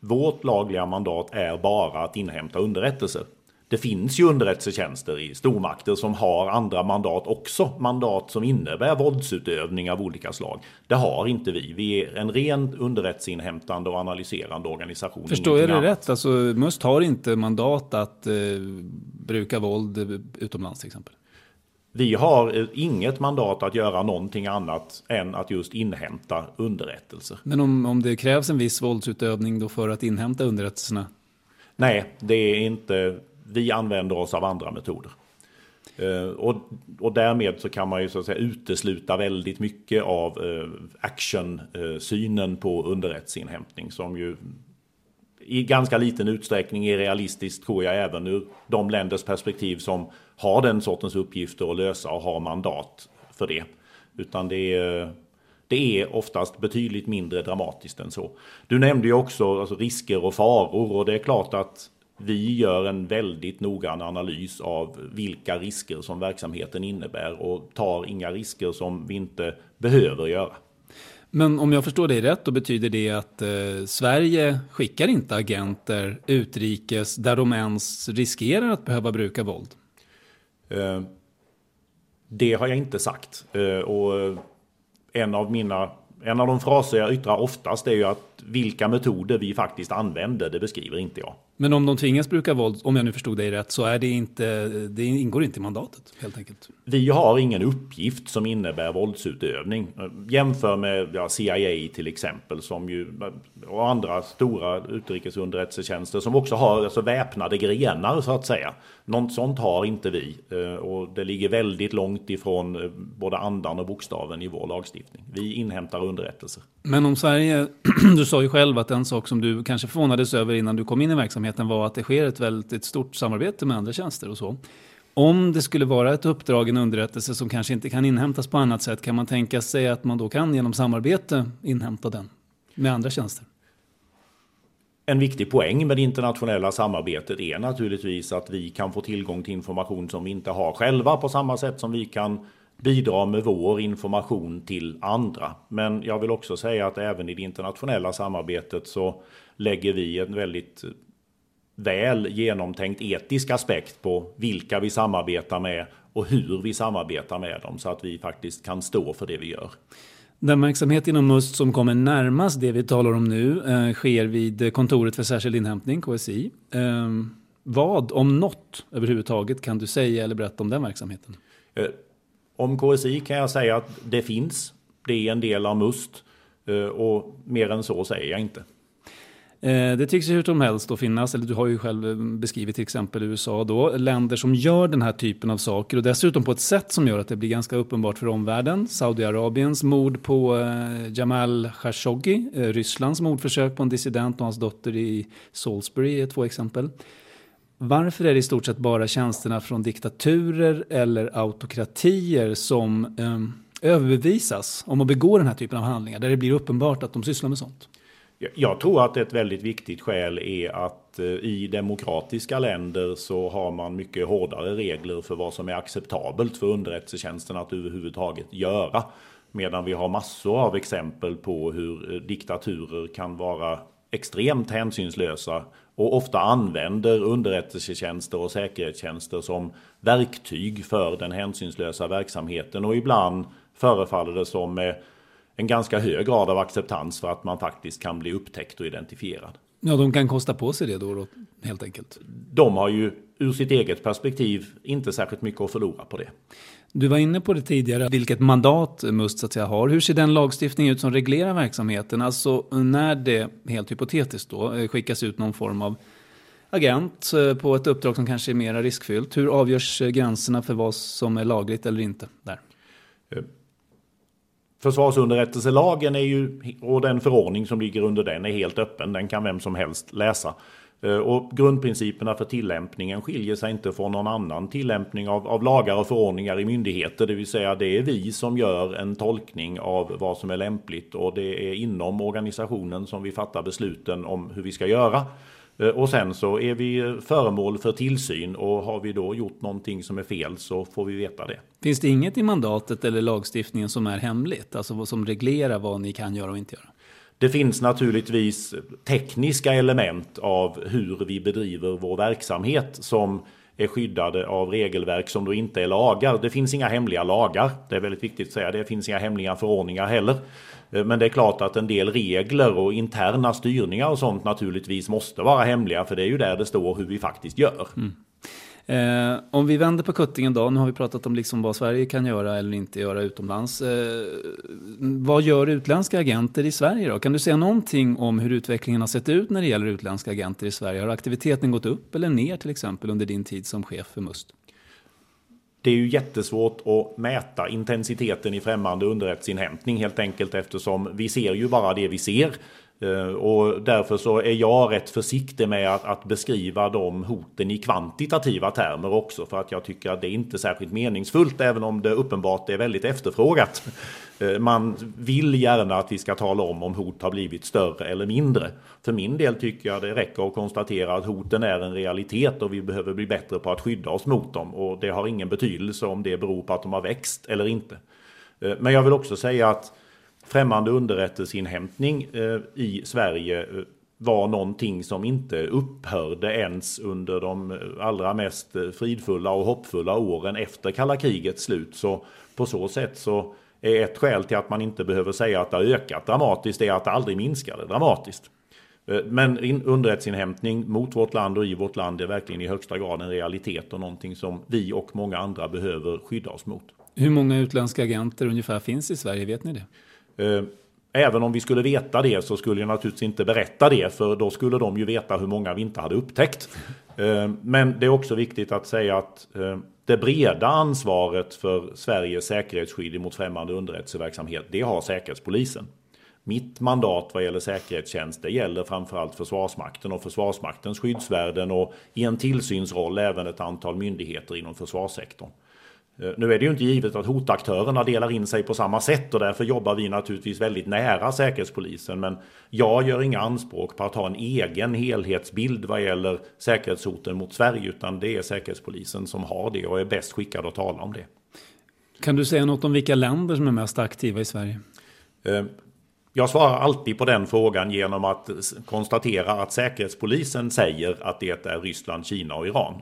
vårt lagliga mandat är bara att inhämta underrättelser. Det finns ju underrättelsetjänster i stormakter som har andra mandat också. Mandat som innebär våldsutövning av olika slag. Det har inte vi. Vi är en ren underrättelseinhämtande och analyserande organisation. Förstår jag det annat. rätt? Alltså, MUST har inte mandat att eh, bruka våld utomlands till exempel? Vi har eh, inget mandat att göra någonting annat än att just inhämta underrättelser. Men om, om det krävs en viss våldsutövning då för att inhämta underrättelserna? Nej, det är inte vi använder oss av andra metoder. Uh, och, och därmed så kan man ju så att säga utesluta väldigt mycket av eh, uh, action-synen eh, uh, på underrättelseinhämtning som ju i ganska liten utsträckning är realistiskt tror jag även ur de länders perspektiv som har den sortens uppgifter att lösa och har mandat för det. Utan det är, det är oftast betydligt mindre dramatiskt än så. Du nämnde ju också alltså, risker och faror och det är klart att vi gör en väldigt noggrann analys av vilka risker som verksamheten innebär och tar inga risker som vi inte behöver göra. Men om jag förstår dig rätt, då betyder det att eh, Sverige skickar inte agenter utrikes där de ens riskerar att behöva bruka våld? Eh, det har jag inte sagt. Eh, och en av mina en av de fraser jag yttrar oftast är ju att vilka metoder vi faktiskt använder, det beskriver inte jag. Men om de tvingas bruka våld, om jag nu förstod dig rätt, så är det inte, det ingår inte i mandatet helt enkelt? Vi har ingen uppgift som innebär våldsutövning. Jämför med ja, CIA till exempel, som ju, och andra stora utrikesunderrättelsetjänster som också har alltså, väpnade grenar så att säga. Något sånt har inte vi eh, och det ligger väldigt långt ifrån eh, både andan och bokstaven i vår lagstiftning. Vi inhämtar underrättelser. Men om Sverige, du sa ju själv att en sak som du kanske förvånades över innan du kom in i verksamheten var att det sker ett väldigt stort samarbete med andra tjänster och så. Om det skulle vara ett uppdrag, en underrättelse som kanske inte kan inhämtas på annat sätt, kan man tänka sig att man då kan genom samarbete inhämta den med andra tjänster? En viktig poäng med det internationella samarbetet är naturligtvis att vi kan få tillgång till information som vi inte har själva på samma sätt som vi kan bidra med vår information till andra. Men jag vill också säga att även i det internationella samarbetet så lägger vi en väldigt väl genomtänkt etisk aspekt på vilka vi samarbetar med och hur vi samarbetar med dem så att vi faktiskt kan stå för det vi gör. Den verksamhet inom MUST som kommer närmast det vi talar om nu eh, sker vid kontoret för särskild inhämtning, KSI. Eh, vad, om något överhuvudtaget, kan du säga eller berätta om den verksamheten? Eh, om KSI kan jag säga att det finns. Det är en del av MUST eh, och mer än så säger jag inte. Eh, det tycks ju hur som helst att finnas, eller du har ju själv eh, beskrivit till exempel USA då, länder som gör den här typen av saker och dessutom på ett sätt som gör att det blir ganska uppenbart för omvärlden. Saudiarabiens mord på eh, Jamal Khashoggi, eh, Rysslands mordförsök på en dissident och hans dotter i Salisbury är två exempel. Varför är det i stort sett bara tjänsterna från diktaturer eller autokratier som eh, överbevisas om att begå den här typen av handlingar, där det blir uppenbart att de sysslar med sånt? Jag tror att ett väldigt viktigt skäl är att eh, i demokratiska länder så har man mycket hårdare regler för vad som är acceptabelt för underrättelsetjänsten att överhuvudtaget göra. Medan vi har massor av exempel på hur eh, diktaturer kan vara extremt hänsynslösa och ofta använder underrättelsetjänster och säkerhetstjänster som verktyg för den hänsynslösa verksamheten och ibland förefaller det som med en ganska hög grad av acceptans för att man faktiskt kan bli upptäckt och identifierad. Ja, de kan kosta på sig det då, då helt enkelt. De har ju ur sitt eget perspektiv inte särskilt mycket att förlora på det. Du var inne på det tidigare, vilket mandat Must så att säga, har. Hur ser den lagstiftning ut som reglerar verksamheten? Alltså när det, helt hypotetiskt då, skickas ut någon form av agent eh, på ett uppdrag som kanske är mer riskfyllt. Hur avgörs gränserna för vad som är lagligt eller inte där? Försvarsunderrättelselagen är ju, och den förordning som ligger under den är helt öppen. Den kan vem som helst läsa. Eh, och grundprinciperna för tillämpningen skiljer sig inte från någon annan tillämpning av, av, lagar och förordningar i myndigheter. Det vill säga det är vi som gör en tolkning av vad som är lämpligt och det är inom organisationen som vi fattar besluten om hur vi ska göra. Eh, och sen så är vi föremål för tillsyn och har vi då gjort någonting som är fel så får vi veta det. Finns det inget i mandatet eller lagstiftningen som är hemligt? Alltså som reglerar vad ni kan göra och inte göra? Det finns naturligtvis tekniska element av hur vi bedriver vår verksamhet som är skyddade av regelverk som då inte är lagar. Det finns inga hemliga lagar. Det är väldigt viktigt att säga. Det finns inga hemliga förordningar heller. Eh, men det är klart att en del regler och interna styrningar och sånt naturligtvis måste vara hemliga. För det är ju där det står hur vi faktiskt gör. Mm. Eh, om vi vänder på kuttingen då, nu har vi pratat om liksom vad Sverige kan göra eller inte göra utomlands. Eh, vad gör utländska agenter i Sverige då? Kan du säga någonting om hur utvecklingen har sett ut när det gäller utländska agenter i Sverige? Har aktiviteten gått upp eller ner till exempel under din tid som chef för MUST? Det är ju jättesvårt att mäta intensiteten i främmande underrättelseinhämtning helt enkelt eftersom vi ser ju bara det vi ser. Eh, och därför så är jag rätt försiktig med att, att, beskriva de hoten i kvantitativa termer också. För att jag tycker att det är inte särskilt meningsfullt även om det uppenbart är väldigt efterfrågat. Eh, man vill gärna att vi ska tala om om hot har blivit större eller mindre. För min del tycker jag det räcker att konstatera att hoten är en realitet och vi behöver bli bättre på att skydda oss mot dem. Och det har ingen betydelse om det beror på att de har växt eller inte. Eh, men jag vill också säga att främmande underrättelseinhämtning eh, i Sverige eh, var någonting som inte upphörde ens under de eh, allra mest fridfulla och hoppfulla åren efter kalla krigets slut. Så på så sätt så är ett skäl till att man inte behöver säga att det har ökat dramatiskt är att det aldrig minskade dramatiskt. Men underrättelseinhämtning mot vårt land och i vårt land är verkligen i högsta grad en realitet och någonting som vi och många andra behöver skydda oss mot. Hur många utländska agenter ungefär finns i Sverige? Vet ni det? Eh, även om vi skulle veta det så skulle jag naturligtvis inte berätta det för då skulle de ju veta hur många vi inte hade upptäckt. Eh, men det är också viktigt att säga att eh, det breda ansvaret för Sveriges säkerhetsskydd mot främmande underrättelseverksamhet det har Säkerhetspolisen. Mitt mandat vad gäller säkerhetstjänst det gäller framförallt Försvarsmakten och Försvarsmaktens skyddsvärden och i en tillsynsroll även ett antal myndigheter inom försvarssektorn. Eh, nu är det ju inte givet att hotaktörerna delar in sig på samma sätt och därför jobbar vi naturligtvis väldigt nära Säkerhetspolisen. Men jag gör inga anspråk på att ha en egen helhetsbild vad gäller säkerhetshoten mot Sverige utan det är Säkerhetspolisen som har det och är bäst skickad att tala om det. Kan du säga något om vilka länder som är mest aktiva i Sverige? Eh, jag svarar alltid på den frågan genom att konstatera att Säkerhetspolisen säger att det är Ryssland, Kina och Iran.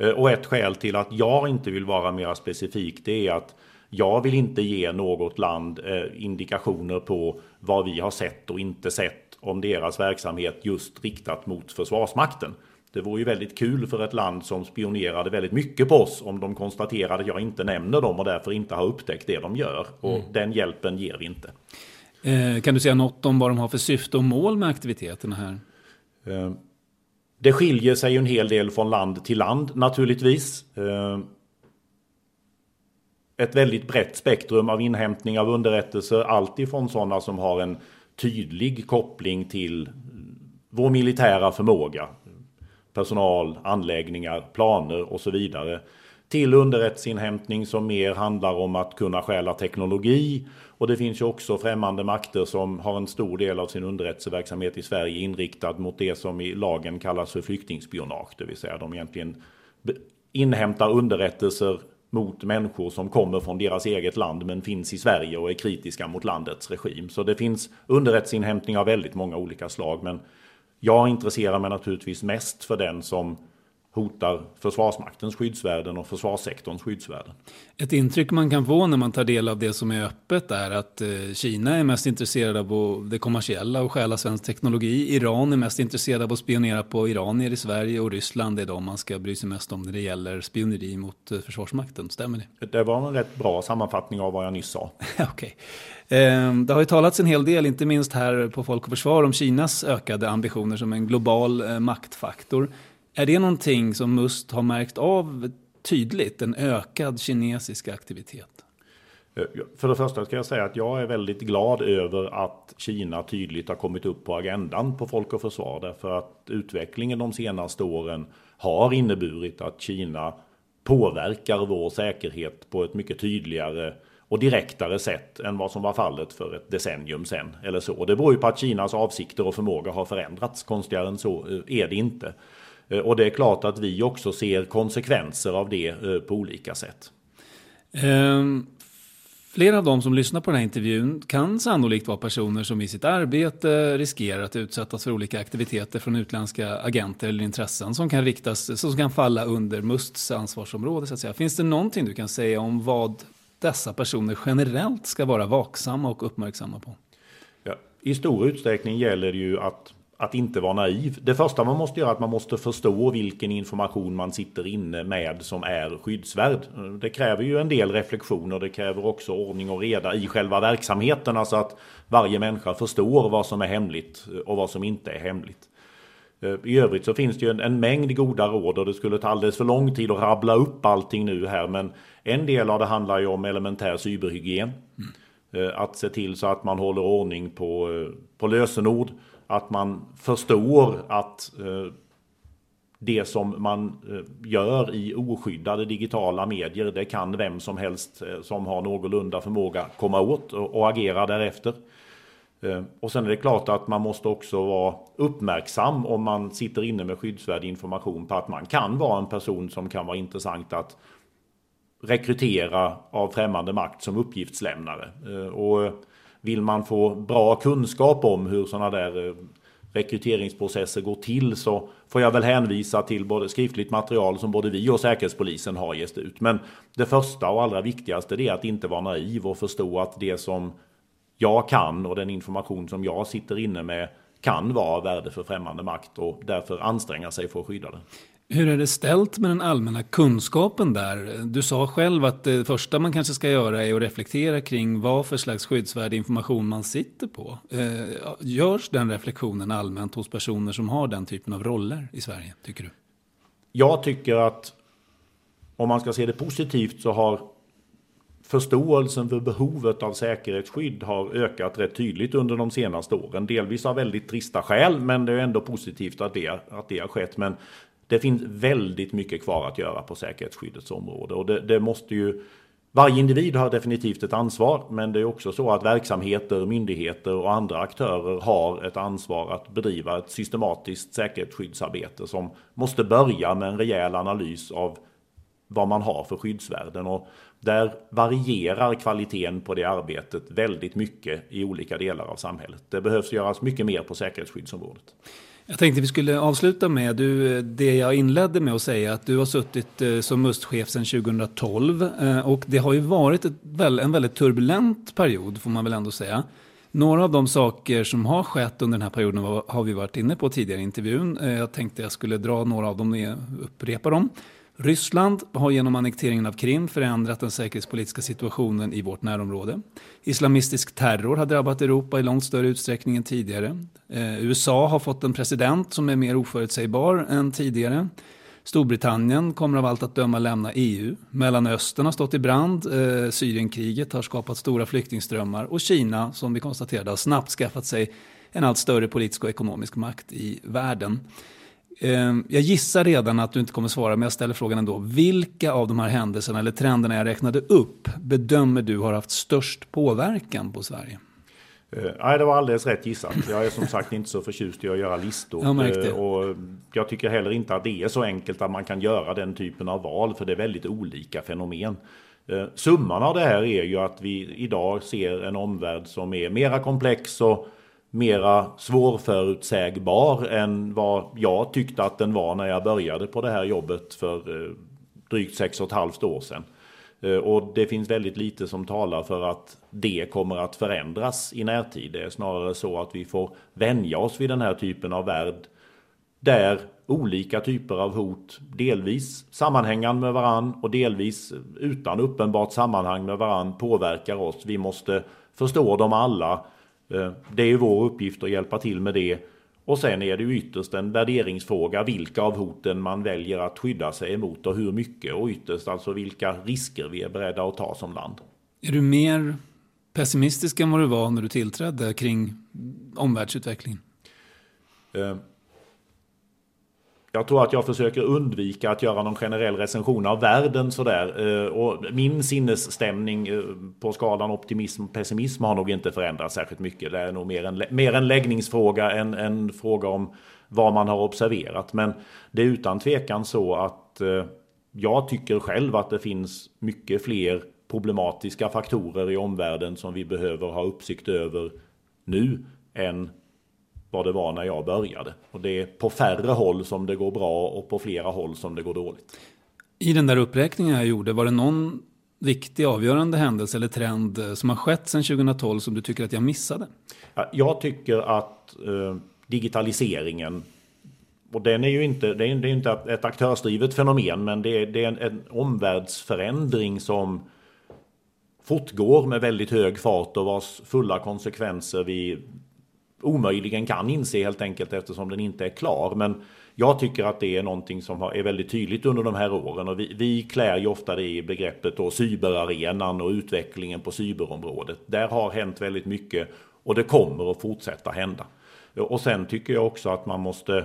Eh, och ett skäl till att jag inte vill vara mer specifik det är att jag vill inte ge något land eh, indikationer på vad vi har sett och inte sett om deras verksamhet just riktat mot Försvarsmakten. Det vore ju väldigt kul för ett land som spionerade väldigt mycket på oss om de konstaterade att jag inte nämner dem och därför inte har upptäckt det de gör. Och mm. den hjälpen ger vi inte. Eh, kan du säga något om vad de har för syfte och mål med aktiviteterna här? Eh, det skiljer sig en hel del från land till land naturligtvis. Eh, ett väldigt brett spektrum av inhämtning av underrättelser. Alltifrån sådana som har en tydlig koppling till vår militära förmåga. personal, anläggningar, planer och så vidare. Till underrättelseinhämtning som mer handlar om att kunna stjäla teknologi. Och det finns ju också främmande makter som har en stor del av sin underrättelseverksamhet i Sverige inriktad mot det som i lagen kallas för flyktingspionage. Det vill säga de egentligen inhämtar underrättelser mot människor som kommer från deras eget land men finns i Sverige och är kritiska mot landets regim. Så det finns underrättelseinhämtning av väldigt många olika slag. Men jag intresserar mig naturligtvis mest för den som hotar Försvarsmaktens skyddsvärden och försvarssektorns skyddsvärden. Ett intryck man kan få när man tar del av det som är öppet är att eh, Kina är mest intresserade av det kommersiella och stjäla svensk teknologi. Iran är mest intresserade av att spionera på iranier i Sverige och Ryssland är de man ska bry sig mest om när det gäller spioneri mot eh, Försvarsmakten. Stämmer det? Det var en rätt bra sammanfattning av vad jag nyss sa. okay. Ehm, det har ju talats en hel del, inte minst här på Folk och Försvar, om Kinas ökade ambitioner som en global eh, maktfaktor. Är det någonting som Must har märkt av tydligt, en ökad kinesisk aktivitet? Eh, för det första ska jag säga att jag är väldigt glad över att Kina tydligt har kommit upp på agendan på Folk och Försvar. Därför att utvecklingen de senaste åren har inneburit att Kina påverkar vår säkerhet på ett mycket tydligare och direktare sätt än vad som var fallet för ett decennium sedan. Eller så. Det beror ju på att Kinas avsikter och förmåga har förändrats. Konstigare än så eh, är det inte. Eh, och det är klart att vi också ser konsekvenser av det eh, på olika sätt. Um, flera av de som lyssnar på den här intervjun kan sannolikt vara personer som i sitt arbete riskerar att utsättas för olika aktiviteter från utländska agenter eller intressen som kan riktas, som kan falla under MUSTs ansvarsområde. Så att säga. Finns det någonting du kan säga om vad dessa personer generellt ska vara vaksamma och uppmärksamma på? Ja, I stor utsträckning gäller det ju att att inte vara naiv. Det första man måste göra är att man måste förstå vilken information man sitter inne med som är skyddsvärd. Det kräver ju en del reflektioner. Det kräver också ordning och reda i själva verksamheten. Alltså att varje människa förstår vad som är hemligt och vad som inte är hemligt. Eh, I övrigt så finns det ju en, en mängd goda råd och det skulle ta alldeles för lång tid att rabbla upp allting nu här. Men en del av det handlar ju om elementär cyberhygien. Mm. Att se till så att man håller ordning på, eh, på lösenord att man förstår att eh, det som man eh, gör i oskyddade digitala medier, det kan vem som helst eh, som har någorlunda förmåga komma åt och agera därefter. Och sen är det klart att man måste också vara uppmärksam om man sitter inne med skyddsvärd information på att man kan vara en person som kan vara intressant att rekrytera av främmande makt som uppgiftslämnare. Och vill man få bra kunskap om hur sådana där eh, rekryteringsprocesser går till så får jag väl hänvisa till både skriftligt material som både vi och Säkerhetspolisen har gett ut. Men det första och allra viktigaste är att inte vara naiv och förstå att det som jag kan och den information som jag sitter inne med kan vara av värde för främmande makt och därför anstränga sig för att skydda det. Hur är det ställt med den allmänna kunskapen där? Du sa själv att det första man kanske ska göra är att reflektera kring vad för slags skyddsvärd information man sitter på. Eh, görs den reflektionen allmänt hos personer som har den typen av roller i Sverige, tycker du? Jag tycker att om man ska se det positivt så har förståelsen för behovet av säkerhetsskydd har ökat rätt tydligt under de senaste åren. Delvis av väldigt trista skäl, men det är ändå positivt att det, att det har skett. Men det finns väldigt mycket kvar att göra på säkerhetsskyddets område och det, det, måste ju varje individ har definitivt ett ansvar, men det är också så att verksamheter, myndigheter och andra aktörer har ett ansvar att bedriva ett systematiskt säkerhetsskyddsarbete som måste börja med en rejäl analys av vad man har för skyddsvärden. Och där varierar kvaliteten på det arbetet väldigt mycket i olika delar av samhället. Det behövs göras mycket mer på säkerhetsskyddsområdet. Jag tänkte vi skulle avsluta med du, det jag inledde med att säga att du har suttit eh, som MUST-chef sedan 2012 eh, och det har ju varit ett, en väldigt turbulent period får man väl ändå säga. Några av de saker som har skett under den här perioden har vi varit inne på tidigare i intervjun. Eh, jag tänkte jag skulle dra några av dem och upprepa dem. Ryssland har genom annekteringen av Krim förändrat den säkerhetspolitiska situationen i vårt närområde. Islamistisk terror har drabbat Europa i långt större utsträckning än tidigare. Eh, USA har fått en president som är mer oförutsägbar än tidigare. Storbritannien kommer av allt att döma lämna EU. Mellanöstern har stått i brand. Eh, Syrienkriget har skapat stora flyktingströmmar. Och Kina, som vi konstaterade, har snabbt skaffat sig en allt större politisk och ekonomisk makt i världen. Ehm, jag gissar redan att du inte kommer svara, men jag ställer frågan ändå. Vilka av de här händelserna eller trenderna jag räknade upp bedömer du har haft störst påverkan på Sverige? Uh, nej, det var alldeles rätt gissat. Jag är som sagt inte så förtjust i att göra listor. Jag. Uh, och jag tycker heller inte att det är så enkelt att man kan göra den typen av val, för det är väldigt olika fenomen. Uh, summan av det här är ju att vi idag ser en omvärld som är mera komplex och mera svårförutsägbar än vad jag tyckte att den var när jag började på det här jobbet för eh, drygt sex och ett halvt år sedan. Eh, och det finns väldigt lite som talar för att det kommer att förändras i närtid. Det är snarare så att vi får vänja oss vid den här typen av värld där olika typer av hot delvis sammanhängande med varann och delvis utan uppenbart sammanhang med varann påverkar oss. Vi måste förstå dem alla. Eh, det är vår uppgift att hjälpa till med det och sen är det ju ytterst en värderingsfråga vilka av hoten man väljer att skydda sig emot och hur mycket och ytterst alltså vilka risker vi är beredda att ta som land. Är du mer pessimistisk än vad du var när du tillträdde kring omvärldsutvecklingen? Jag tror att jag försöker undvika att göra någon generell recension av världen sådär. Eh, och min sinnesstämning eh, på skalan optimism och pessimism har nog inte förändrats särskilt mycket. Det är nog mer en, mer en läggningsfråga än en fråga om vad man har observerat. Men det är utan tvekan så att eh, jag tycker själv att det finns mycket fler problematiska faktorer i omvärlden som vi behöver ha uppsikt över nu än vad det var när jag började. Och det är på färre håll som det går bra och på flera håll som det går dåligt. I den där uppräkningen jag gjorde, var det någon viktig avgörande händelse eller trend eh, som har skett sedan 2012 som du tycker att jag missade? Jag tycker att eh, digitaliseringen och den är ju inte, det är, det är inte ett aktörsdrivet fenomen men det är, det är en, en omvärldsförändring som fortgår med väldigt hög fart och vars fulla konsekvenser vi omöjligen kan inse helt enkelt eftersom den inte är klar. Men jag tycker att det är någonting som är väldigt tydligt under de här åren och vi, vi klär ju ofta det i begreppet då cyberarenan och utvecklingen på cyberområdet. Där har hänt väldigt mycket och det kommer att fortsätta hända. Och sen tycker jag också att man måste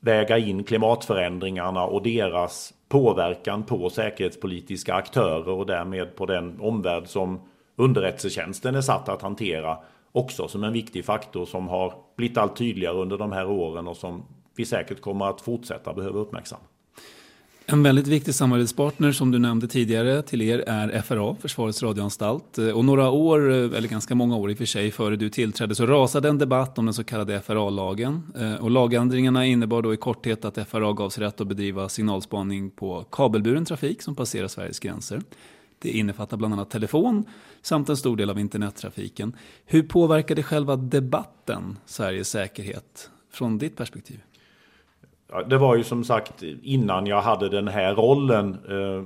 väga in klimatförändringarna och deras påverkan på säkerhetspolitiska aktörer och därmed på den omvärld som underrättelsetjänsten är satt att hantera också som en viktig faktor som har blivit allt tydligare under de här åren och som vi säkert kommer att fortsätta behöva uppmärksamma. En väldigt viktig samarbetspartner som du nämnde tidigare till er är FRA, Försvarets radioanstalt. Och några år, eller ganska många år i och för sig, före du tillträdde så rasade en debatt om den så kallade FRA-lagen. Och lagändringarna innebar då i korthet att FRA gavs rätt att bedriva signalspaning på kabelburen trafik som passerar Sveriges gränser. Det innefattar bland annat telefon samt en stor del av internettrafiken. Hur påverkade själva debatten Sveriges säkerhet från ditt perspektiv? Ja, det var ju som sagt innan jag hade den här rollen. Eh,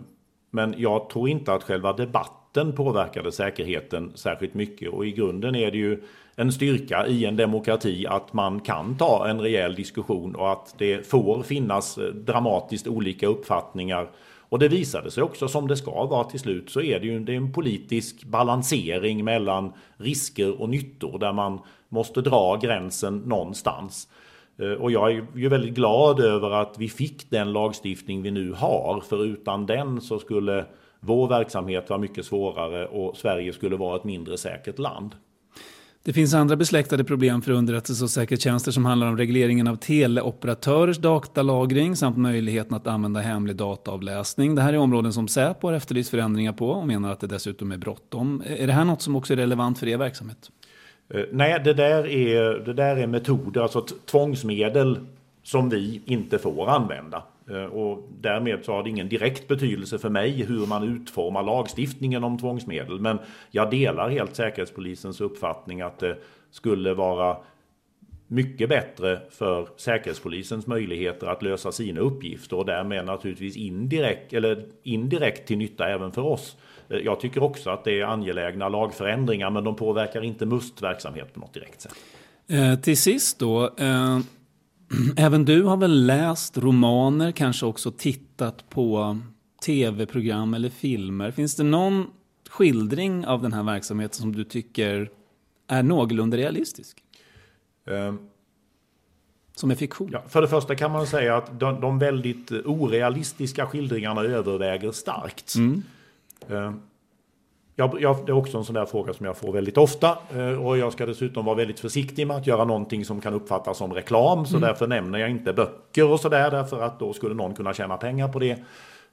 men jag tror inte att själva debatten påverkade säkerheten särskilt mycket. Och i grunden är det ju en styrka i en demokrati att man kan ta en rejäl diskussion och att det får finnas eh, dramatiskt olika uppfattningar och det visade sig också som det ska vara till slut så är det ju det är en politisk balansering mellan risker och nyttor där man måste dra gränsen någonstans. Eh, och jag är ju väldigt glad över att vi fick den lagstiftning vi nu har för utan den så skulle vår verksamhet vara mycket svårare och Sverige skulle vara ett mindre säkert land. Det finns andra besläktade problem för underrättelse och säkerhetstjänster som handlar om regleringen av teleoperatörers datalagring samt möjligheten att använda hemlig dataavläsning. Det här är områden som Säpo har efterlyst förändringar på och menar att det dessutom är bråttom. Är det här något som också är relevant för er verksamhet? Eh, nej, det där, är, det där är metoder, alltså tvångsmedel som vi inte får använda. Eh, och därmed så har det ingen direkt betydelse för mig hur man utformar lagstiftningen om tvångsmedel. Men jag delar helt Säkerhetspolisens uppfattning att det skulle vara mycket bättre för Säkerhetspolisens möjligheter att lösa sina uppgifter och därmed naturligtvis indirekt, eller indirekt till nytta även för oss. Eh, jag tycker också att det är angelägna lagförändringar men de påverkar inte MUST verksamhet på något direkt sätt. Eh, till sist då, eh, Även du har väl läst romaner, kanske också tittat på tv-program eller filmer. Finns det någon skildring av den här verksamheten som du tycker är någorlunda realistisk? Um. som är fiktion? Ja, för det första kan man säga att de, de väldigt orealistiska skildringarna överväger starkt. Mm. Eh, jag, jag, det är också en sån där fråga som jag får väldigt ofta. Eh, och jag ska dessutom vara väldigt försiktig med att göra någonting som kan uppfattas som reklam. Så Mm. därför nämner jag inte böcker och sådär. Därför att då skulle någon kunna tjäna pengar på det.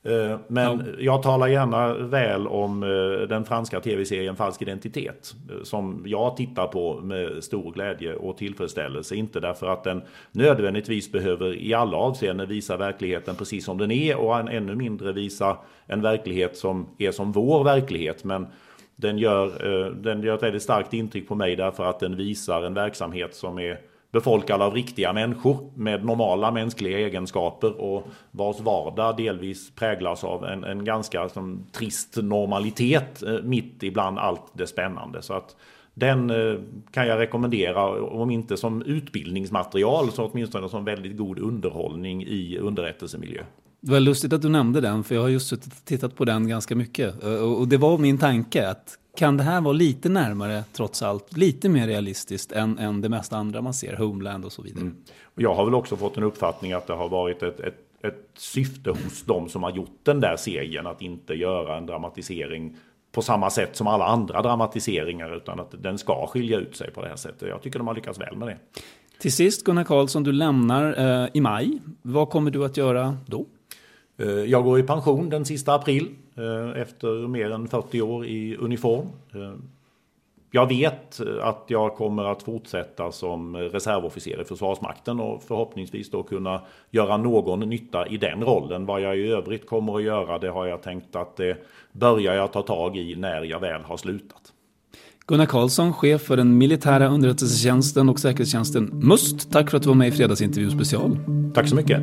Eh, Men jag talar gärna väl om eh, den franska tv-serien Falsk identitet. eh, Som jag tittar på med stor glädje och tillfredsställelse. Inte därför att den nödvändigtvis behöver i alla avseenden visa verkligheten precis som den är. Och ännu mindre visa en verklighet som är som vår verklighet. Men den gör, den gör ett väldigt starkt intryck på mig därför att den visar en verksamhet som är befolkad av riktiga människor med normala mänskliga egenskaper och vars vardag delvis präglas av en, en ganska som, trist normalitet eh, mitt ibland allt det spännande. Så att den eh, kan jag rekommendera, om inte som utbildningsmaterial så åtminstone som väldigt god underhållning i underrättelsemiljö. Det var lustigt att du nämnde den, för jag har just tittat på den ganska mycket. Eh, och det var min tanke att kan det här vara lite närmare, trots allt, lite mer realistiskt än, än det mesta andra man ser, Homeland och så vidare? Och jag har väl också fått en uppfattning att det har varit ett, ett, ett syfte hos de som har gjort den där serien att inte göra en dramatisering på samma sätt som alla andra dramatiseringar utan att den ska skilja ut sig på det här sättet. Jag tycker de har lyckats väl med det. Till sist, Gunnar Karlsson, du lämnar eh, i maj. Vad kommer du att göra då? Eh, Jag går i pension den sista april efter mer än 40 år i uniform. Eh, Jag vet eh, att jag kommer att fortsätta som reservofficer i Försvarsmakten och förhoppningsvis då kunna göra någon nytta i den rollen. Vad jag i övrigt kommer att göra det har jag tänkt att det börjar jag ta tag i när jag väl har slutat. Gunnar Karlsson, chef för den militära underrättelsetjänsten och säkerhetstjänsten MUST. Tack för att du var med i Fredagsintervju special. Tack så mycket.